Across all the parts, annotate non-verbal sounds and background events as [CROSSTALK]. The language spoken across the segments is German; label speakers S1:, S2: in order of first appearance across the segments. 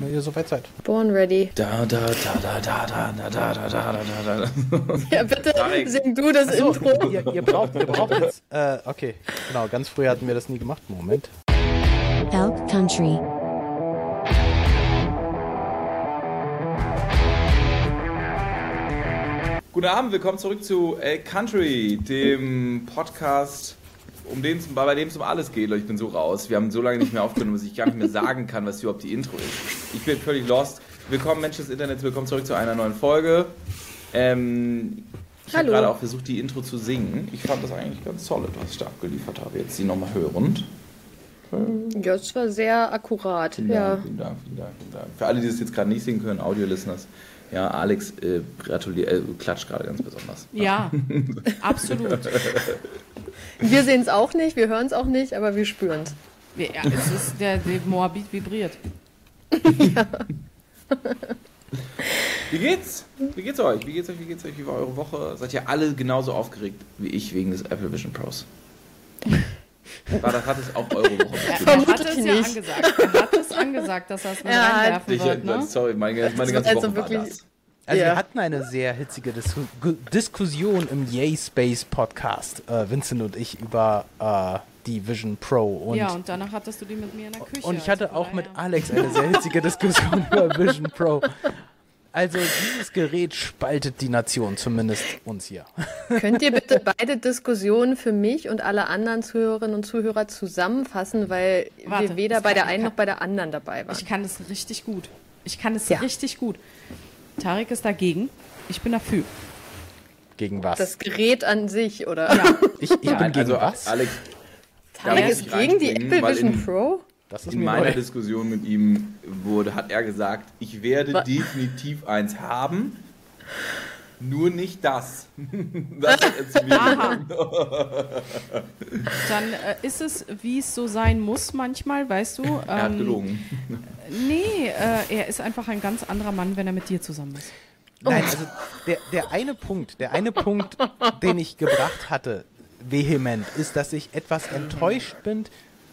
S1: wenn ihr soweit seid.
S2: Born ready.
S3: Da, da, da, da, da, da, da, da, da, da, da, da.
S2: Ja, bitte sing du das
S1: So,
S2: Intro.
S1: ihr, ihr, braucht, ihr braucht jetzt. Äh, okay, genau, ganz früher hatten wir das nie gemacht. Moment.
S4: Elk Country.
S3: Guten Abend, willkommen zurück zu El Country, dem Podcast, um den, es- bei dem es um alles geht. Leute, Ich bin so raus. Wir haben so lange nicht mehr aufgenommen, dass ich gar nicht mehr sagen kann, was überhaupt die Intro ist. Ich bin völlig lost. Willkommen, Menschen des Internets, willkommen zurück zu einer neuen Folge. Ähm, ich habe gerade auch versucht, die Intro zu singen. Ich fand das eigentlich ganz solid, was ich da abgeliefert habe. Jetzt sie nochmal hörend.
S2: Ja, es war sehr akkurat.
S3: Vielen
S2: Ja.
S3: Dank, vielen Dank, vielen Dank, vielen Dank. Für alle, die das jetzt gerade nicht sehen können, Audio-Listeners, ja, Alex äh, gratuliert, äh, klatscht gerade ganz besonders.
S5: Ja, [LAUGHS] absolut.
S2: Wir sehen es auch nicht, wir hören es auch nicht, aber wir spüren es.
S5: Ja, es ist der, der Moabit vibriert. [LAUGHS]
S3: Wie geht's? Wie geht's euch? Wie geht's euch? Wie geht's euch? Wie war eure Woche? Seid ihr alle genauso aufgeregt wie ich wegen des Apple Vision Pros? [LAUGHS] War das, hat es auch eure Woche bestimmt?
S5: er hat es ja angesagt. Er hat es angesagt, dass er es mit
S2: hat- [LAUGHS]
S5: reinwerfen
S3: Ich,
S5: wird. Ne?
S3: Sorry, meine, meine ganze
S2: Also
S3: Woche
S2: wirklich-
S3: war das.
S1: Also
S2: Ja.
S1: wir hatten eine sehr hitzige Dis Diskussion im Yay Space Podcast, äh, Vincent und ich, über äh, die Vision Pro. Und,
S5: ja, und danach hattest du die mit mir in der Küche.
S1: und ich
S5: also
S1: hatte
S5: von
S1: auch mit Alex eine sehr hitzige Diskussion [LAUGHS] über Vision Pro. Also dieses Gerät spaltet die Nation, zumindest uns hier.
S2: Könnt ihr bitte [LAUGHS] beide Diskussionen für mich und alle anderen Zuhörerinnen und Zuhörer zusammenfassen, weil
S5: Warte,
S2: wir weder bei der einen noch bei der anderen dabei waren?
S5: Ich kann das richtig gut. Ich kann es
S2: Ja.
S5: richtig gut. Tarek ist dagegen. Ich bin dafür.
S1: Gegen was?
S2: Das Gerät an sich, oder?
S5: Ja, [LAUGHS]
S1: ich ich bin
S3: Nein,
S1: gegen
S3: also
S1: was?
S3: Alex,
S2: Tarek ist gegen die Apple Vision
S3: in-
S2: Pro?
S1: Das ist
S3: in meiner
S1: neu.
S3: Diskussion mit ihm wurde, hat er gesagt, ich werde
S2: Wa-
S3: definitiv eins haben, nur nicht das. [LAUGHS] Das gesagt.
S5: dann äh, ist es, wie es so sein muss manchmal, weißt du. Ähm,
S3: Er hat gelogen.
S5: Nee, äh, er ist einfach ein ganz anderer Mann, wenn er mit dir zusammen ist.
S1: Nein, also der, der eine Punkt, der eine Punkt, den ich gebracht hatte, vehement, ist, dass ich etwas enttäuscht bin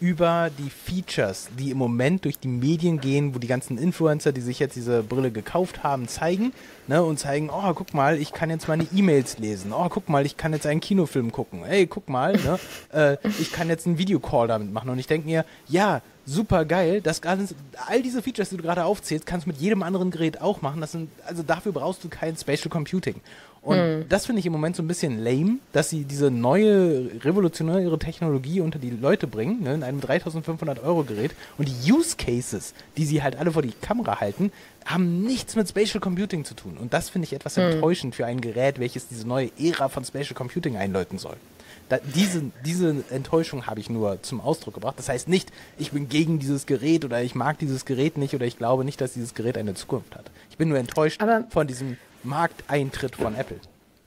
S1: über die Features, die im Moment durch die Medien gehen, wo die ganzen Influencer, die sich jetzt diese Brille gekauft haben, zeigen ne, und zeigen, oh, guck mal, ich kann jetzt meine E-Mails lesen, oh, guck mal, ich kann jetzt einen Kinofilm gucken, ey, guck mal, ne, [LAUGHS] äh, ich kann jetzt einen Videocall damit machen. Und ich denke mir, ja, super geil, das alles, all diese Features, die du gerade aufzählst, kannst du mit jedem anderen Gerät auch machen, das sind, also dafür brauchst du kein Spatial Computing. Und das finde ich im Moment so ein bisschen lame, dass sie diese neue revolutionäre Technologie unter die Leute bringen, ne, in einem 3500 Euro Gerät. Und die Use Cases, die sie halt alle vor die Kamera halten, haben nichts mit Spatial Computing zu tun. Und das finde ich etwas enttäuschend für ein Gerät, welches diese neue Ära von Spatial Computing einläuten soll. Da, diese, diese Enttäuschung habe ich nur zum Ausdruck gebracht. Das heißt nicht, ich bin gegen dieses Gerät oder ich mag dieses Gerät nicht oder ich glaube nicht, dass dieses Gerät eine Zukunft hat. Ich bin nur enttäuscht
S2: Aber-
S1: von diesem Markteintritt von Apple.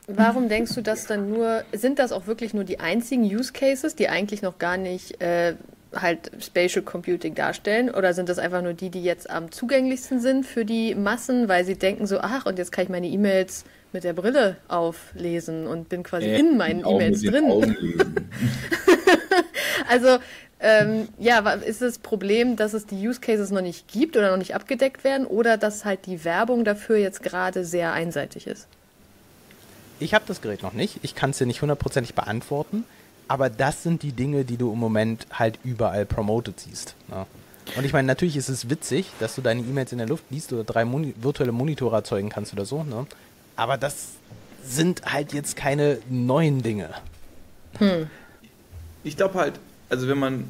S2: Warum denkst du, dass dann nur, sind das auch wirklich nur die einzigen Use Cases, die eigentlich noch gar nicht äh, halt Spatial Computing darstellen? Oder sind das einfach nur die, die jetzt am zugänglichsten sind für die Massen, weil sie denken so, ach, und jetzt kann ich meine E-Mails mit der Brille auflesen und bin quasi in meinen E-Mails drin. [LAUGHS] Also, ähm, ja, ist das Problem, dass es die Use Cases noch nicht gibt oder noch nicht abgedeckt werden oder dass halt die Werbung dafür jetzt gerade sehr einseitig ist?
S1: Ich habe das Gerät noch nicht. Ich kann es dir nicht hundertprozentig beantworten. Aber das sind die Dinge, die du im Moment halt überall promoted siehst. Ne? Und ich meine, natürlich ist es witzig, dass du deine E-Mails in der Luft liest oder drei Moni virtuelle Monitore erzeugen kannst oder so. Ne? Aber das sind halt jetzt keine neuen Dinge.
S3: Ich glaube halt, also wenn man,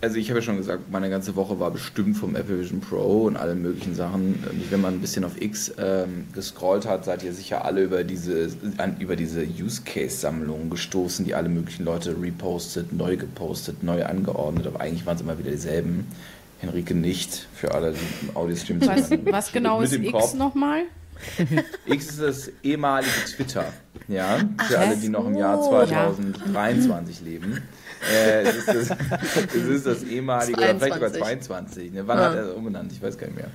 S3: also ich habe ja schon gesagt, meine ganze Woche war bestimmt vom Apple Vision Pro und allen möglichen Sachen. Und wenn man ein bisschen auf X ähm, gescrollt hat, seid ihr sicher alle über diese, an, über diese Use Case Sammlungen gestoßen, die alle möglichen Leute repostet, neu gepostet, neu angeordnet. Aber eigentlich waren es immer wieder dieselben. Henrike nicht, für alle, die im Audiostream
S5: Was, was genau
S3: Mit
S5: ist
S3: dem
S5: X nochmal? [LAUGHS]
S3: X ist das ehemalige Twitter. Ja, für alle, die noch im Jahr
S2: so.
S3: 2023 leben. Äh, es, ist das, [LAUGHS] es ist das ehemalige, oder vielleicht sogar
S2: 22.
S3: 22. Ne? Wann
S2: Ja.
S3: hat er umbenannt? Ich weiß gar nicht mehr.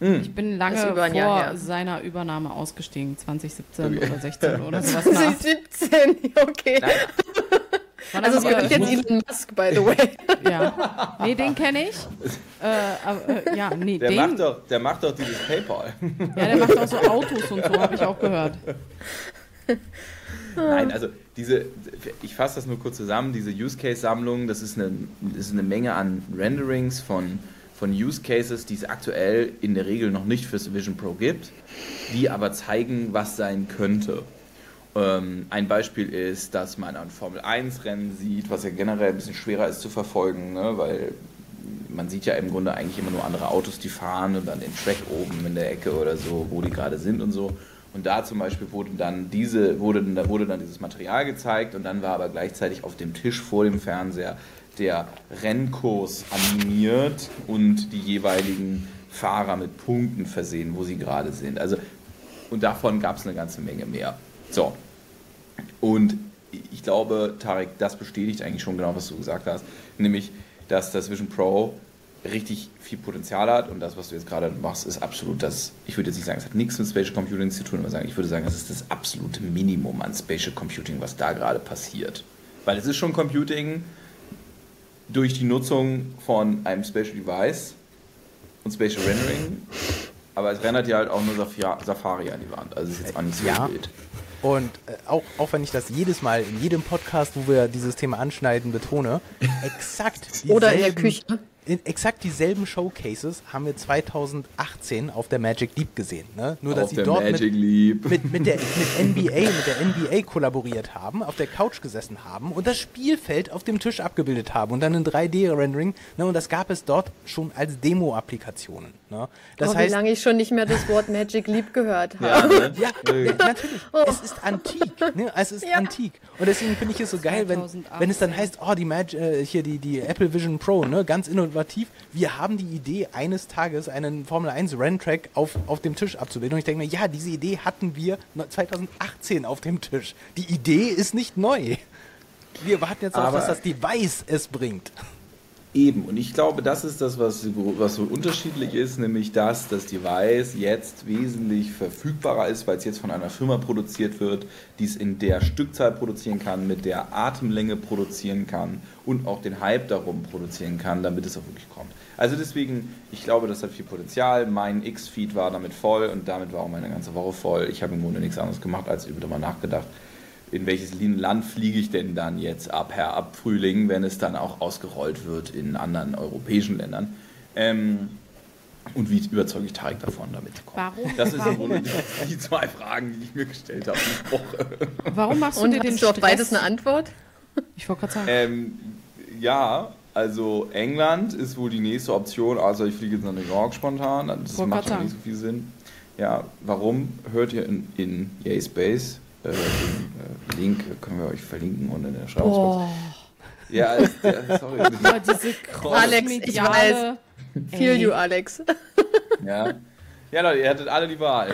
S5: Ich bin lange
S2: Das ist über ein
S5: vor
S2: Jahr her.
S5: seiner Übernahme ausgestiegen, 2017
S3: Okay.
S5: oder 16 oder sowas. [LAUGHS] nach.
S2: 17, okay.
S3: Nein,
S2: Also es gehört jetzt Elon Musk, by the way.
S5: Ja. Nee, den kenne ich. Äh, äh, ja, nee,
S3: Der
S5: den.
S3: macht, doch, der macht doch dieses PayPal.
S5: Ja, der macht auch so Autos und so, habe ich auch gehört.
S3: Nein, also diese, ich fasse das nur kurz zusammen, diese Use Case Sammlung, das ist eine, das ist eine Menge an Renderings von, von Use Cases, die es aktuell in der Regel noch nicht fürs Vision Pro gibt, die aber zeigen, was sein könnte. Ähm, ein Beispiel ist, dass man ein Formel 1 Rennen sieht, was ja generell ein bisschen schwerer ist zu verfolgen, ne, weil man sieht ja im Grunde eigentlich immer nur andere Autos, die fahren und dann den Track oben in der Ecke oder so, wo die gerade sind und so. Und da zum Beispiel wurde dann diese, wurde, da wurde dann dieses Material gezeigt und dann war aber gleichzeitig auf dem Tisch vor dem Fernseher der Rennkurs animiert und die jeweiligen Fahrer mit Punkten versehen, wo sie gerade sind. Also und davon gab es eine ganze Menge mehr. So. Und ich glaube, Tarek, das bestätigt eigentlich schon genau, was du gesagt hast. Nämlich, dass das Vision Pro richtig viel Potenzial hat und das, was du jetzt gerade machst, ist absolut das, ich würde jetzt nicht sagen, es hat nichts mit Spatial Computing zu tun, aber sagen, ich würde sagen, es ist das absolute Minimum an Spatial Computing, was da gerade passiert. Weil es ist schon Computing durch die Nutzung von einem Spatial Device und Spatial Rendering, aber es rendert ja halt auch nur Safari Safari an die Wand, also es ist jetzt auch nicht so
S1: Ja.
S3: wild.
S1: Und äh, auch, auch wenn ich das jedes Mal in jedem Podcast, wo wir dieses Thema anschneiden, betone, [LAUGHS] exakt
S2: Oder in der
S1: dieselben-
S2: Küche.
S1: In exakt dieselben Showcases haben wir 2018 auf der Magic Leap gesehen. Ne? Nur, dass
S3: Auf
S1: sie dort
S3: Magic
S1: mit, mit, mit, der, [LAUGHS] mit NBA, mit der NBA kollaboriert haben, auf der Couch gesessen haben und das Spielfeld auf dem Tisch abgebildet haben und dann in 3D-Rendering. Ne? Und das gab es dort schon als Demo-Applikationen. Ne? Das
S2: oh, wie
S1: heißt,
S2: lange ich schon nicht mehr das Wort Magic Leap gehört habe.
S3: Ja, ne?
S1: ja, ja, natürlich. Es ist antik. Ne? Es ist
S2: Ja.
S1: antik. Und deswegen finde ich es so geil, wenn,
S5: 2018.
S1: wenn es dann heißt, oh, die Mag äh, hier die, die Apple Vision Pro, ne, ganz innovativ. Wir haben die Idee, eines Tages einen Formel 1 Renntrack auf, auf dem Tisch abzubilden. Und ich denke mir, ja, diese Idee hatten wir 2018 auf dem Tisch. Die Idee ist nicht neu. Wir warten jetzt darauf,
S3: Aber-
S1: dass das Device es bringt.
S3: Eben, und ich glaube, das ist das, was, was so unterschiedlich ist, nämlich dass das Device jetzt wesentlich verfügbarer ist, weil es jetzt von einer Firma produziert wird, die es in der Stückzahl produzieren kann, mit der Atemlänge produzieren kann und auch den Hype darum produzieren kann, damit es auch wirklich kommt. Also deswegen, ich glaube, das hat viel Potenzial. Mein X-Feed war damit voll und damit war auch meine ganze Woche voll. Ich habe im Grunde nichts anderes gemacht, als über mal nachgedacht, in welches Land fliege ich denn dann jetzt ab, Herr, ab Frühling, wenn es dann auch ausgerollt wird in anderen europäischen Ländern? Ähm, und wie überzeuge ich Tarek davon, damit zu kommen?
S5: Warum-
S3: Das ist
S5: warum-
S3: die, zwei Fragen, die ich mir gestellt habe.
S5: Warum machst du
S2: Und
S5: dir den
S2: hast du beides eine Antwort?
S5: Ich wollte gerade sagen,
S3: Ähm, ja, also England ist wohl die nächste Option, also ich fliege jetzt nach New York spontan, das macht schon nicht so viel Sinn. Ja, warum hört ihr in, in Yay Space? Äh, den äh, Link können wir euch verlinken und in der Schreibungsbox.
S5: boah,
S3: Ja, ist, ja, sorry. [LAUGHS]
S5: diese
S2: Alex, ich
S5: crossmediale-
S2: Feel you, Alex.
S3: Ja. ja, Leute, ihr hattet alle die Wahl.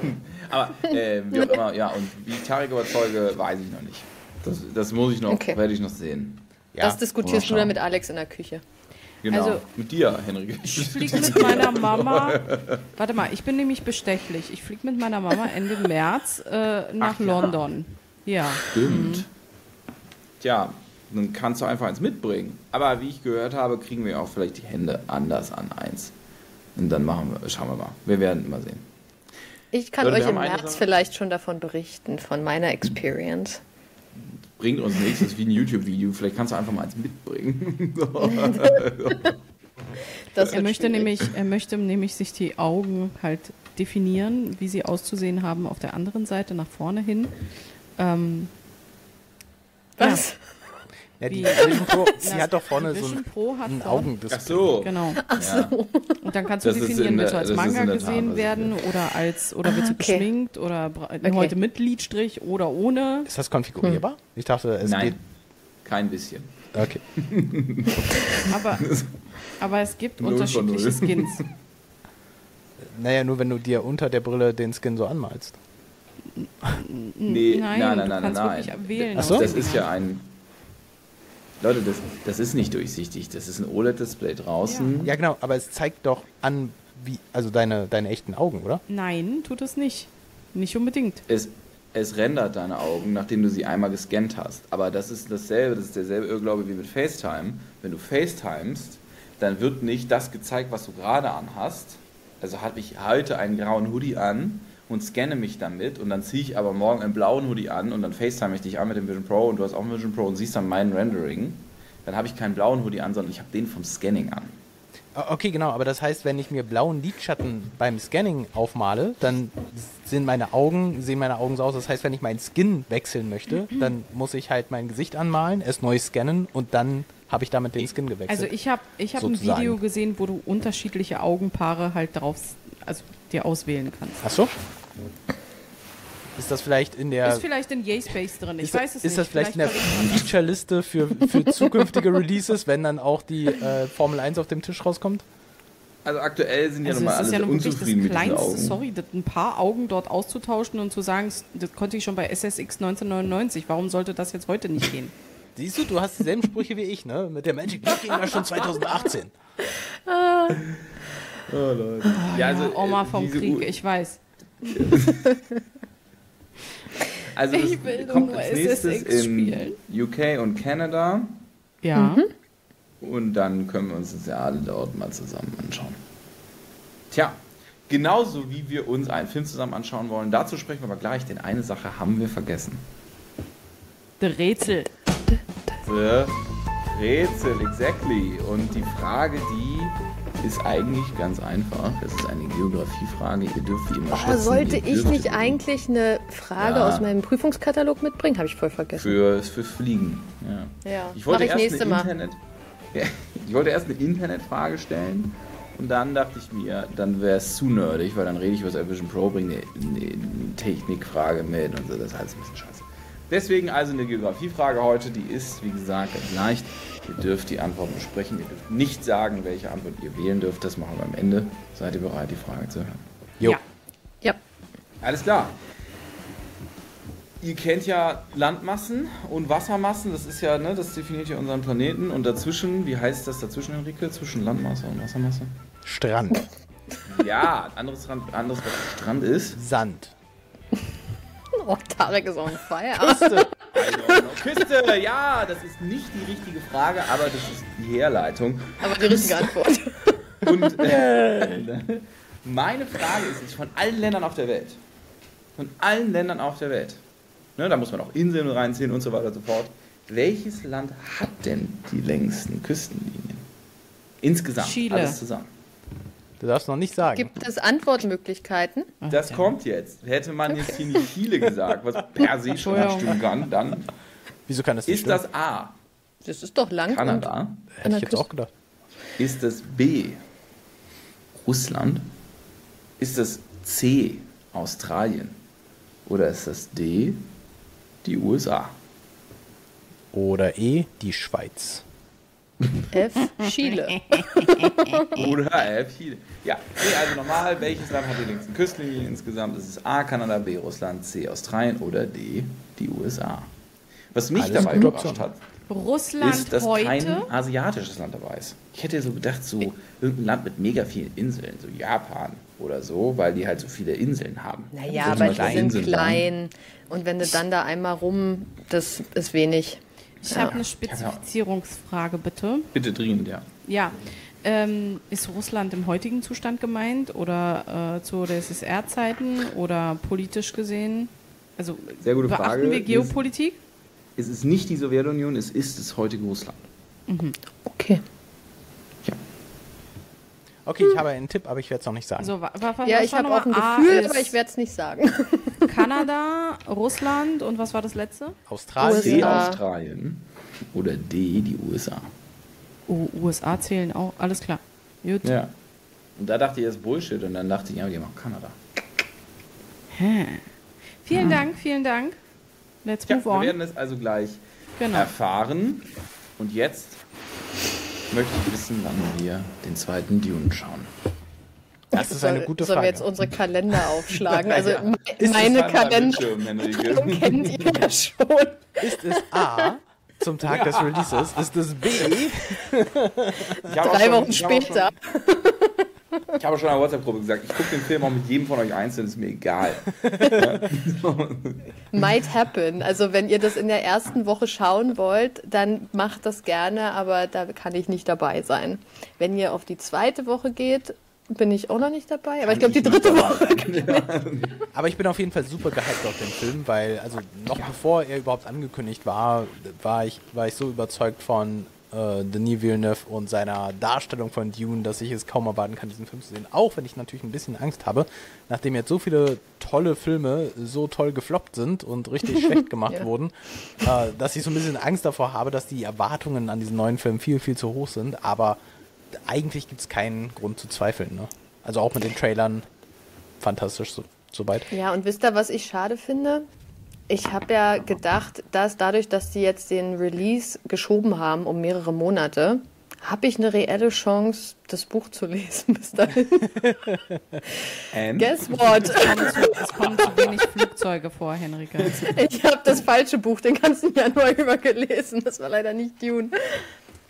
S3: [LAUGHS] aber äh, wie auch immer, ja, und wie ich Tarek überzeuge, weiß ich noch nicht. Das, das muss ich noch,
S2: Okay.
S3: werde ich noch sehen.
S1: Ja,
S2: das diskutierst du dann mit Alex in der Küche.
S3: Genau.
S5: Also-
S3: mit dir, Henrik.
S5: Ich fliege mit meiner Mama. [LAUGHS] Warte mal, ich bin nämlich bestechlich. Ich fliege mit meiner Mama Ende März äh, nach
S3: Ach ja.
S5: London. Ja.
S3: Stimmt. Tja, dann kannst du einfach eins mitbringen. Aber wie ich gehört habe, kriegen wir auch vielleicht die Hände anders an eins. Und dann machen wir, schauen wir mal. Wir werden immer sehen.
S2: Ich kann
S3: Leute, wir
S2: euch im März vielleicht schon davon berichten, von meiner Experience.
S3: Bringt uns nichts, das ist wie ein YouTube-Video. Vielleicht kannst du einfach mal eins mitbringen. [LAUGHS] [LAUGHS]
S2: Das
S5: Er möchte,
S2: schwierig.
S5: nämlich, er möchte nämlich sich die Augen halt definieren, wie sie auszusehen haben auf der anderen Seite nach vorne hin. Ähm,
S2: Was?
S1: Ja, die
S5: Wie-
S1: Vision Pro, [LAUGHS] sie hat doch vorne
S5: die
S1: so ein,
S5: Pro hat
S1: ein Augendisplay.
S3: Ach so.
S5: Genau.
S3: Ja.
S5: Und dann kannst du
S3: Das
S5: definieren,
S3: in
S5: willst du als Manga
S3: der Tat,
S5: gesehen
S3: was
S5: werden oder als oder willst du
S2: Ah, okay.
S5: geschminkt oder
S2: Okay.
S5: heute mit Lidstrich oder ohne.
S1: Ist das konfigurierbar? Ich dachte, es
S3: Nein,
S1: geht.
S3: kein bisschen.
S1: Okay. [LAUGHS]
S5: Aber, aber es gibt unterschiedliche. Skins. [LAUGHS]
S1: Naja, nur wenn du dir unter der Brille den Skin so anmalst.
S3: Nee,
S5: Nein,
S3: nein, nein,
S5: du
S3: nein,
S5: kannst
S3: nein.
S5: wirklich wählen.
S1: Ach so.
S3: Das ist ja ein. Leute, das, das ist nicht durchsichtig. Das ist ein OLED-Display draußen.
S1: Ja, genau, aber es zeigt doch an, wie, also deine, deine echten Augen, oder?
S5: Nein, tut es nicht. Nicht unbedingt.
S3: Es, es rendert deine Augen, nachdem du sie einmal gescannt hast. Aber das ist dasselbe, das ist derselbe Irrglaube wie mit FaceTime. Wenn du FaceTimest, dann wird nicht das gezeigt, was du gerade anhast. Also habe ich heute einen grauen Hoodie an und scanne mich damit und dann ziehe ich aber morgen einen blauen Hoodie an und dann FaceTime ich dich an mit dem Vision Pro und du hast auch ein Vision Pro und siehst dann meinen Rendering. Dann habe ich keinen blauen Hoodie an, sondern ich habe den vom Scanning an.
S1: Ah, Okay, genau, aber das heißt, wenn ich mir blauen Lidschatten beim Scanning aufmale, dann sind meine Augen, sehen meine Augen so aus. Das heißt, wenn ich meinen Skin wechseln möchte, dann muss ich halt mein Gesicht anmalen, es neu scannen und dann habe ich damit den Skin gewechselt.
S5: Also ich habe ich hab ein. Video gesehen, wo du unterschiedliche Augenpaare halt drauf, also dir auswählen kannst.
S1: Ach so? Ist das vielleicht in der
S5: Ist vielleicht in Yay Space drin, ich
S1: ist,
S5: weiß es
S1: ist
S5: nicht.
S1: das vielleicht in der Feature-Liste für, für [LAUGHS] zukünftige Releases, wenn dann auch die äh, Formel 1 auf dem Tisch rauskommt?
S3: Also aktuell sind ja
S5: Also
S3: nun mal
S5: es
S3: alle
S5: ist ja wirklich das
S3: unzufrieden mit
S5: kleinste,
S3: Augen.
S5: sorry, das ein paar Augen dort auszutauschen und zu sagen, das konnte ich schon bei SSX 1999, warum sollte das jetzt heute nicht gehen? [LAUGHS]
S1: Siehst du, du hast dieselben Sprüche wie ich, ne? Mit der Magic Leap ging ja schon 2018. [LAUGHS]
S3: Ja, also,
S5: ja, Oma
S3: äh,
S5: vom Krieg,
S3: U-
S5: ich weiß. [LAUGHS]
S3: Also
S5: Ich
S3: das
S5: will
S3: kommt
S5: nur
S3: als nächstes
S5: SSX
S3: in
S5: spielen.
S3: UK und Canada
S5: Ja.
S3: und dann können wir uns das ja alle dort mal zusammen anschauen. Tja, genauso wie wir uns einen Film zusammen anschauen wollen, dazu sprechen wir aber gleich, denn eine Sache haben wir vergessen.
S5: Der Rätsel.
S3: The Rätsel, exactly. Und die Frage, die ist eigentlich ganz einfach. Das ist eine Geografiefrage. Ihr dürft wie immer
S2: Oh,
S3: schätzen.
S2: sollte ich nicht eigentlich eine Frage
S3: Ja.
S2: aus meinem Prüfungskatalog mitbringen? Habe ich voll vergessen.
S3: Für, für Fliegen. Ja.
S2: Ja,
S3: Ich wollte
S2: mach ich
S3: erst
S2: nächste Mal.
S3: Internet, [LAUGHS] ja, ich wollte erst eine Internetfrage stellen und dann dachte ich mir, dann wäre es zu nerdig, weil dann rede ich über das Vision Pro, bringe eine, eine Technikfrage mit und so, das ist alles ein bisschen scheiße. Deswegen also eine Geografiefrage heute, die ist, wie gesagt, ganz leicht. Ihr dürft die Antworten besprechen, ihr dürft nicht sagen, welche Antwort ihr wählen dürft, das machen wir am Ende. Seid ihr bereit, die Frage zu hören?
S1: Jo.
S5: Ja.
S2: Ja.
S3: Alles klar. Ihr kennt ja Landmassen und Wassermassen, das ist ja, ne, das definiert ja unseren Planeten. Und dazwischen, wie heißt das dazwischen, Enrique? Zwischen Landmasse und Wassermasse?
S1: Strand,
S3: Ja, ein anderes, Rand, anderes was Strand ist.
S1: Sand,
S2: Oh, Tarek ist on fire.
S1: Küste.
S3: Küste, ja, das ist nicht die richtige Frage, aber das ist die Herleitung.
S2: Aber die richtige Antwort.
S3: Und äh, meine Frage ist jetzt von allen Ländern auf der Welt. Von allen Ländern auf der Welt. Ne, da muss man auch Inseln reinziehen und so weiter und so fort. Welches Land hat denn die längsten Küstenlinien? Insgesamt.
S5: Chile.
S3: Alles zusammen.
S1: Du darfst noch nicht sagen.
S2: Gibt es Antwortmöglichkeiten?
S3: Das kommt jetzt. Hätte man jetzt hier nicht Chile gesagt, was per se schon nicht stimmen kann, dann
S1: Wieso kann das nicht
S3: ist das A.
S2: Das ist doch lang.
S3: Kanada.
S1: Hätte ich jetzt auch gedacht.
S3: Ist das B. Russland? Ist das C. Australien? Oder ist das D. Die USA?
S1: Oder E, die Schweiz.
S2: F. Chile. [LAUGHS]
S3: Oder F. Chile? Ja, nee, also normal, welches Land hat die längsten Küstenlinien insgesamt? Ist es A. Kanada, B. Russland, C. Australien oder D. Die USA? Was mich
S1: Alles
S3: dabei überrascht hat,
S5: Russland
S3: ist, dass
S5: heute.
S3: kein asiatisches Land dabei ist. Ich hätte so gedacht, so irgendein Land mit mega vielen Inseln, so Japan oder so, weil die halt so viele Inseln haben.
S2: Naja,
S3: So
S2: aber die sind
S3: Inseln
S2: klein. Und wenn du dann da einmal rum, das ist wenig.
S5: Ich habe eine Spezifizierungsfrage, bitte.
S3: dann. Bitte dringend, ja.
S5: Ja. Ähm, ist Russland im heutigen Zustand gemeint oder äh, zu DSSR-Zeiten oder politisch gesehen? Also
S3: Sehr gute
S5: beachten
S3: Frage.
S5: wir Geopolitik?
S3: Es ist nicht die Sowjetunion, es ist das heutige Russland.
S2: Okay.
S1: Okay, ich habe einen Tipp, aber ich werde es noch nicht sagen.
S5: Also, wa-
S2: Ja, ich habe auch ein?
S5: A
S2: Gefühl, aber ich werde es nicht sagen. [LAUGHS]
S5: Kanada, Russland und was war das letzte?
S1: Australien.
S3: C. Australien oder D. die USA.
S5: Oh, USA zählen auch, alles klar. Gut.
S3: Ja. Und da dachte ich, das ist Bullshit. Und dann dachte ich, ja, die auch Kanada.
S5: Hä. Vielen Dank, vielen Dank. Let's
S3: Ja,
S5: move
S3: wir
S5: on.
S3: werden es also gleich
S5: Genau.
S3: erfahren. Und jetzt möchte ich wissen, wann wir den zweiten Dune schauen.
S1: Das ist eine gute
S2: Sollen wir jetzt
S1: Frage.
S2: unsere Kalender [LAUGHS] aufschlagen? Also
S3: Ja.
S2: meine Kalender [LAUGHS] kennt ihr ja schon.
S1: Ist es A zum Tag des Releases? Ist es B? [LAUGHS]
S2: Drei
S3: schon-
S2: Wochen später.
S3: Ich habe schon in der WhatsApp-Gruppe gesagt, ich gucke den Film auch mit jedem von euch einzeln, ist mir egal. [LAUGHS]
S2: Might happen. Also wenn ihr das in der ersten Woche schauen wollt, dann macht das gerne, aber da kann ich nicht dabei sein. Wenn ihr auf die zweite Woche geht, bin ich auch noch nicht dabei. Aber ich glaube, die dritte Woche. [LAUGHS]
S1: Aber ich bin auf jeden Fall super gehypt auf den Film, weil, also noch bevor er überhaupt angekündigt war, war ich, war ich so überzeugt von äh, Denis Villeneuve und seiner Darstellung von Dune, dass ich es kaum erwarten kann, diesen Film zu sehen. Auch wenn ich natürlich ein bisschen Angst habe, nachdem jetzt so viele tolle Filme so toll gefloppt sind und richtig [LAUGHS] schlecht gemacht
S2: Ja.
S1: wurden, äh, dass ich so ein bisschen Angst davor habe, dass die Erwartungen an diesen neuen Film viel, viel zu hoch sind. Aber eigentlich gibt es keinen Grund zu zweifeln. Ne? Also auch mit den Trailern fantastisch so, soweit.
S2: Ja, und wisst ihr, was ich schade finde? Ich habe ja gedacht, dass dadurch, dass sie jetzt den Release geschoben haben um mehrere Monate, habe ich eine reelle Chance, das Buch zu lesen [LAUGHS] bis dahin.
S3: And?
S2: Guess what?
S5: Es kommen zu wenig Flugzeuge vor, Henrike.
S2: Ich habe das falsche Buch den ganzen Januar über gelesen. Das war leider nicht Dune.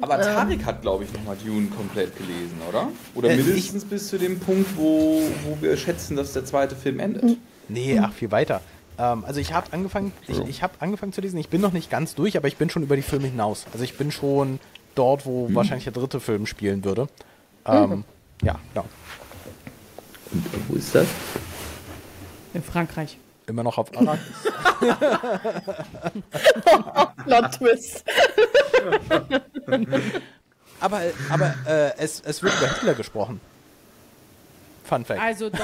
S3: Aber Tarek hat, glaube ich, nochmal Dune komplett gelesen, oder? Oder
S1: Äh,
S3: mindestens bis zu dem Punkt, wo, wo wir schätzen, dass der zweite Film endet.
S1: Nee, ach, viel weiter. Ähm, also ich habe angefangen, ich, ich habe angefangen zu lesen. Ich bin noch nicht ganz durch, aber ich bin schon über die Filme hinaus. Also ich bin schon dort, wo wahrscheinlich der dritte Film spielen würde. Ähm, Ja, genau.
S3: Und, und wo ist das?
S5: In Frankreich.
S1: Immer noch auf Arrakis. [LAUGHS]
S2: Plot Twist.
S1: aber aber äh, es, es wird über Hitler gesprochen. Fun Fact.
S5: Also doch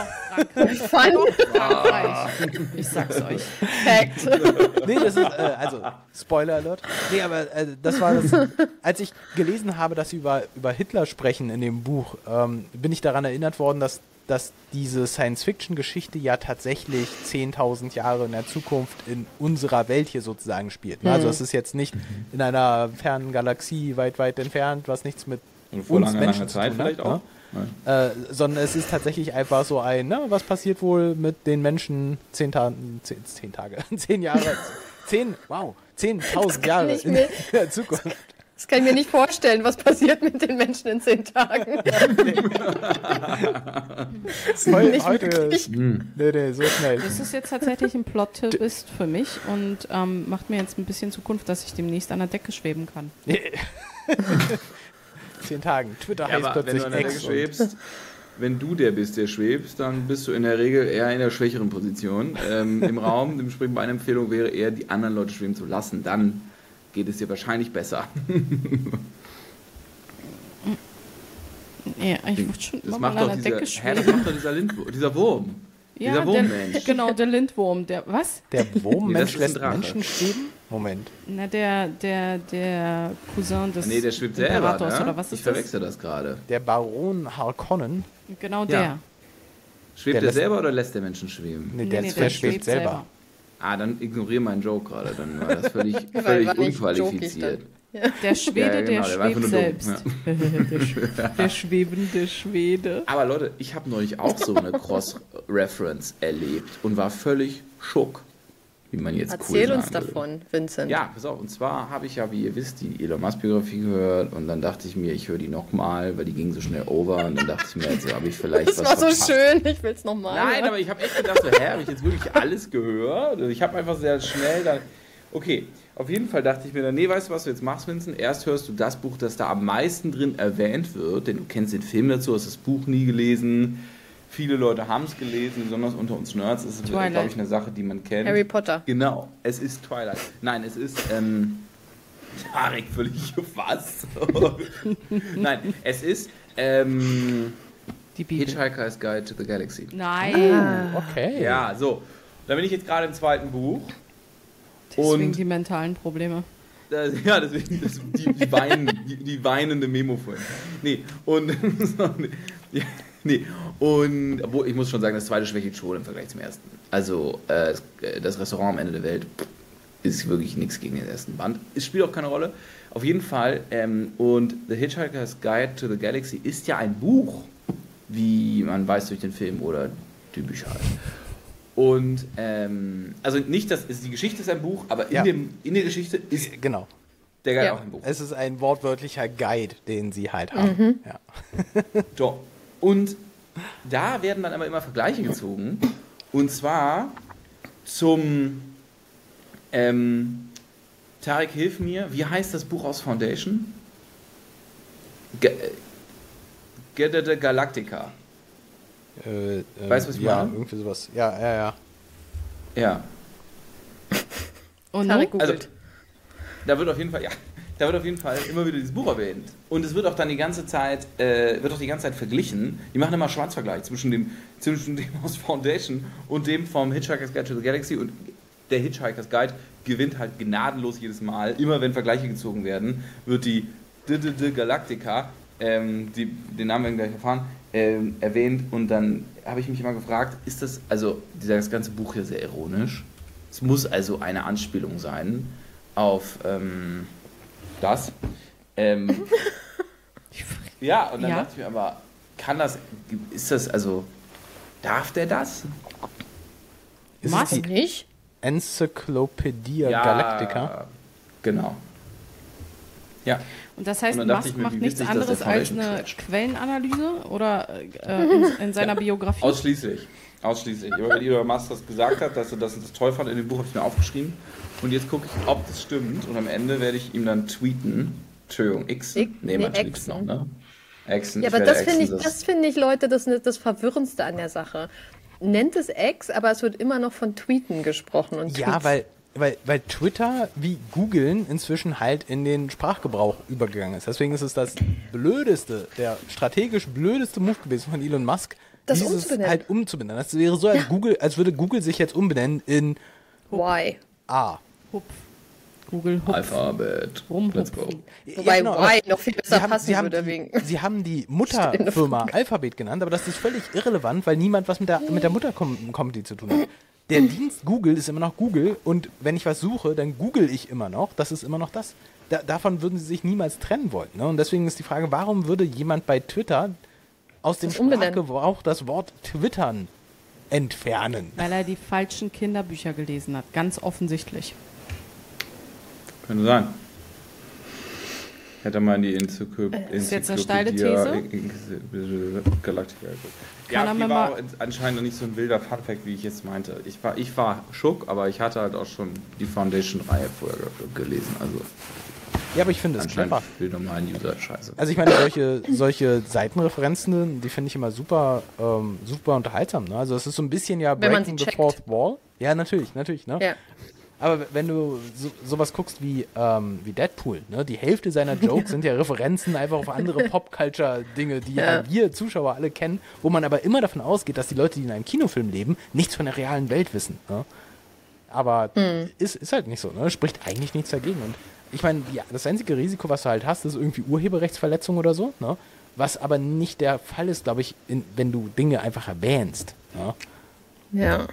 S5: Frankreich. [LAUGHS]
S2: Fun
S5: Doch Frankreich. Ich sag's euch.
S2: Fact. [LAUGHS]
S1: Nee, das ist, äh, also, Spoiler Alert. Nee, aber äh, das war das, als ich gelesen habe, dass sie über, über Hitler sprechen in dem Buch, ähm, bin ich daran erinnert worden, dass, dass diese Science-Fiction-Geschichte ja tatsächlich 10.000 Jahre in der Zukunft in unserer Welt hier sozusagen spielt. Ne? Also es ist jetzt nicht in einer fernen Galaxie weit, weit entfernt, was nichts mit
S3: Und vor
S1: uns
S3: langer,
S1: Menschen
S3: langer
S1: zu
S3: Zeit
S1: tun hat,
S3: vielleicht auch?
S1: ne? Äh, sondern es ist tatsächlich einfach so ein, ne, was passiert wohl mit den Menschen zehn, Ta zehn, zehn Tage, [LAUGHS] zehn Jahre, zehn, wow, zehntausend Jahre in [LAUGHS] der Zukunft.
S2: Das kann ich mir nicht vorstellen, was passiert mit den Menschen in zehn Tagen.
S1: Heu, [LAUGHS]
S2: nicht
S1: heute,
S2: wirklich.
S1: nee, nee, so schnell.
S5: Das ist jetzt tatsächlich ein Plot-Twist für mich und ähm, macht mir jetzt ein bisschen Zukunft, dass ich demnächst an der Decke schweben kann.
S1: Zehn Tagen. Twitter
S3: Ja,
S1: heißt
S3: aber wenn
S1: plötzlich
S3: du an
S1: Ex.
S3: schwebst, wenn du der bist, der schwebst, dann bist du in der Regel eher in der schwächeren Position ähm, im [LAUGHS] Raum. Dementsprechend meine Empfehlung wäre eher, die anderen Leute schweben zu lassen. Dann geht es dir wahrscheinlich besser. [LAUGHS]
S5: Ja, ich wollte schon
S3: Das
S5: mal
S3: macht
S5: an
S3: doch
S5: der
S3: dieser,
S5: Decke
S3: hä, das macht doch dieser, Lindwurm, dieser Wurm.
S5: Ja,
S3: dieser Wurmmensch.
S5: Der, [LAUGHS] genau, der Lindwurm. Der, was?
S1: Der Wurmmensch
S3: Nee,
S1: lässt. Menschen schweben? Moment.
S5: Na, der, der, der Cousin des
S3: Nee, der schwebt selber. Ne?
S5: oder was
S3: ich
S5: ist das?
S3: verwechsel das gerade.
S1: Der Baron Harkonnen,
S5: Genau
S3: Ja.
S5: der.
S3: Schwebt
S1: Der
S3: der, selber oder lässt der Menschen schweben?
S1: nee, der,
S5: Nee, nee,
S1: der schwebt selber.
S3: Ah, dann ignoriere meinen Joke gerade. Dann war das völlig, [LAUGHS] völlig
S2: war
S3: unqualifiziert.
S5: Der Schwede,
S3: Ja, genau,
S5: der
S3: der
S5: schwebt selbst. [LAUGHS] der, sch der [LAUGHS] schwebende Schwede.
S3: Aber Leute, ich habe neulich auch so eine Cross-Reference erlebt und war völlig schock, wie man jetzt
S2: Erzähl
S3: cool
S2: uns davon, Vincent.
S3: Ja, pass auf. Und zwar habe ich ja, wie ihr wisst, die Elon Musk-Biografie gehört und dann dachte ich mir, ich höre die nochmal, weil die ging so schnell over und dann dachte ich mir, jetzt habe ich vielleicht
S2: Das
S3: was
S2: war so
S3: verpasst.
S2: schön, ich will es nochmal.
S3: Nein, aber ich habe echt gedacht, so, hä, habe ich jetzt wirklich alles gehört? Also Ich habe einfach sehr schnell dann. Okay, auf jeden Fall dachte ich mir dann, nee, weißt du, was du jetzt machst, Vincent? Erst hörst du das Buch, das da am meisten drin erwähnt wird, denn du kennst den Film dazu, hast das Buch nie gelesen. Viele Leute haben es gelesen, besonders unter uns Nerds ist es,
S5: Twilight.
S3: glaube ich, eine Sache, die man kennt.
S2: Harry Potter.
S3: Genau, es ist Twilight. Nein, es ist, ähm, [LAUGHS] Tarek, völlig was? [LAUGHS] Nein, es ist, ähm,
S5: Die Bibel.
S3: Hitchhiker's Guide to the Galaxy.
S5: Nein.
S1: Okay.
S3: Ja, so. Da bin ich jetzt gerade im zweiten Buch.
S5: Deswegen
S3: Und
S5: die mentalen Probleme. [LAUGHS]
S3: das, ja, deswegen das, die, die, weinen, die, die weinende Memo vorhin. Nee, und ja, [LAUGHS] nee. Und obwohl ich muss schon sagen, das zweite schwächelt schon im Vergleich zum ersten. Also äh, das Restaurant am Ende der Welt ist wirklich nichts gegen den ersten Band. Es spielt auch keine Rolle. Auf jeden Fall. Ähm, und The Hitchhiker's Guide to the Galaxy ist ja ein Buch, wie man weiß durch den Film oder die Bücher halt. Und ähm, also nicht, dass die Geschichte ist ein Buch, aber in,
S1: Ja.
S3: dem, in der Geschichte ist
S1: Genau.
S3: der Guide
S2: Ja.
S3: auch ein Buch.
S1: Es ist ein wortwörtlicher Guide, den sie halt haben. Ja. [LAUGHS]
S3: So. Und da werden dann aber immer Vergleiche gezogen. Und zwar zum ähm, Tarek, hilf mir, wie heißt das Buch aus Foundation? Ge Get the Galactica.
S1: Äh, äh,
S3: Weißt du, was ich
S1: ja,
S3: meine?
S1: irgendwie sowas. Ja, ja, ja.
S3: Ja.
S5: Und
S2: Tarek
S5: nun?
S3: Also,
S2: googelt.
S3: da wird auf jeden Fall, ja, da wird auf jeden Fall immer wieder dieses Buch erwähnt. Und es wird auch dann die ganze Zeit, äh, wird auch die ganze Zeit verglichen. Die machen immer Schwarzvergleich zwischen dem, zwischen dem aus Foundation und dem vom Hitchhiker's Guide to the Galaxy. Und der Hitchhiker's Guide gewinnt halt gnadenlos jedes Mal. Immer wenn Vergleiche gezogen werden, wird die D -D -D Galactica, ähm, die, den Namen werden wir gleich erfahren, ähm, erwähnt. Und dann habe ich mich immer gefragt, ist das, also das ganze Buch hier sehr ironisch. Es muss also eine Anspielung sein auf ähm, das. Ähm, [LAUGHS] ja, und dann
S5: Ja.
S3: dachte ich mir aber, kann das, ist das, also, darf der das?
S1: Ist
S5: Was?
S1: es
S2: Nicht?
S1: Enzyklopädie Galactica?
S3: Genau. Ja,
S5: Und das heißt,
S3: Und
S5: Musk
S3: mir,
S5: macht nichts anderes
S3: der
S5: als eine. Quellenanalyse oder äh, in, in seiner Biografie?
S3: ausschließlich. Ausschließlich. Aber weil Elon Musk das gesagt hat, dass er das, das toll fand in dem Buch, habe ich mir aufgeschrieben. Und jetzt gucke ich, ob das stimmt. Und am Ende werde ich ihm dann tweeten. Entschuldigung, X.
S2: Ich-
S3: nee,
S2: nee,
S3: man tweetet
S2: Exen.
S3: noch, ne? Exen.
S2: Ja, aber das finde ich, das finde ich, Leute, das ist das Verwirrendste an der Sache. Nennt es Ex, aber es wird immer noch von Tweeten gesprochen. Und
S1: Ja,
S2: Tweets.
S1: weil, weil, weil Twitter wie Googlen inzwischen halt in den Sprachgebrauch übergegangen ist. Deswegen ist es das blödeste, der strategisch blödeste Move gewesen von Elon Musk,
S2: Das
S1: dieses
S2: umzubenennen.
S1: halt umzubenennen. Das wäre so, als, Google, als würde Google sich jetzt umbenennen in
S2: Why?
S1: A.
S5: Hupf. Google Hupf.
S3: Alphabet.
S5: Rumhupfen.
S3: Let's go.
S2: Wobei
S1: genau,
S2: Why
S1: aber
S2: noch viel besser
S1: sie haben,
S2: passen
S1: sie haben
S2: würde
S1: die,
S2: wegen-
S1: Sie haben die [LAUGHS] Mutterfirma. Alphabet genannt, aber das ist völlig irrelevant, weil niemand was mit der, mit der Muttercomedy zu tun hat. Der Dienst Google ist immer noch Google und wenn ich was suche, dann google ich immer noch. Das ist immer noch das. Da, davon würden sie sich niemals trennen wollen. Ne? Und deswegen ist die Frage, warum würde jemand bei Twitter aus dem. Sprachgebrauch das Wort Twittern entfernen?
S5: Weil er die falschen Kinderbücher gelesen hat. Ganz offensichtlich.
S3: Könnte sein. Hätte mal in die Enzyklo
S5: Äh, ist jetzt eine steile These?
S3: Geguckt.
S5: Kann
S3: Ja, die war anscheinend noch nicht so ein wilder Funfact, wie ich jetzt meinte. Ich war, ich war schock, aber ich hatte halt auch schon die Foundation-Reihe vorher ge- gelesen. Also
S1: Ja, aber ich finde es clever.
S3: für den normalen User scheiße.
S1: Also ich meine, solche, solche Seitenreferenzen, die finde ich immer super, ähm, super unterhaltsam. Ne? Also es ist so ein bisschen ja
S2: Wenn man
S1: Breaking
S2: sie
S1: the
S2: checkt.
S1: Fourth Wall. Ja, natürlich, natürlich. Ne?
S2: Ja.
S1: Aber wenn du so, sowas guckst wie, ähm, wie Deadpool, ne? die Hälfte seiner Jokes [LAUGHS] sind ja Referenzen einfach auf andere Pop-Culture-Dinge, die ja. wir Zuschauer alle kennen, wo man aber immer davon ausgeht, dass die Leute, die in einem Kinofilm leben, nichts von der realen Welt wissen. Ne? Aber ist, ist halt nicht so, ne? Spricht eigentlich nichts dagegen. Und ich meine, ja, das einzige Risiko, was du halt hast, ist irgendwie Urheberrechtsverletzung oder so, ne? Was aber nicht der Fall ist, glaube ich, in, wenn du Dinge einfach erwähnst. Ne?
S2: ja.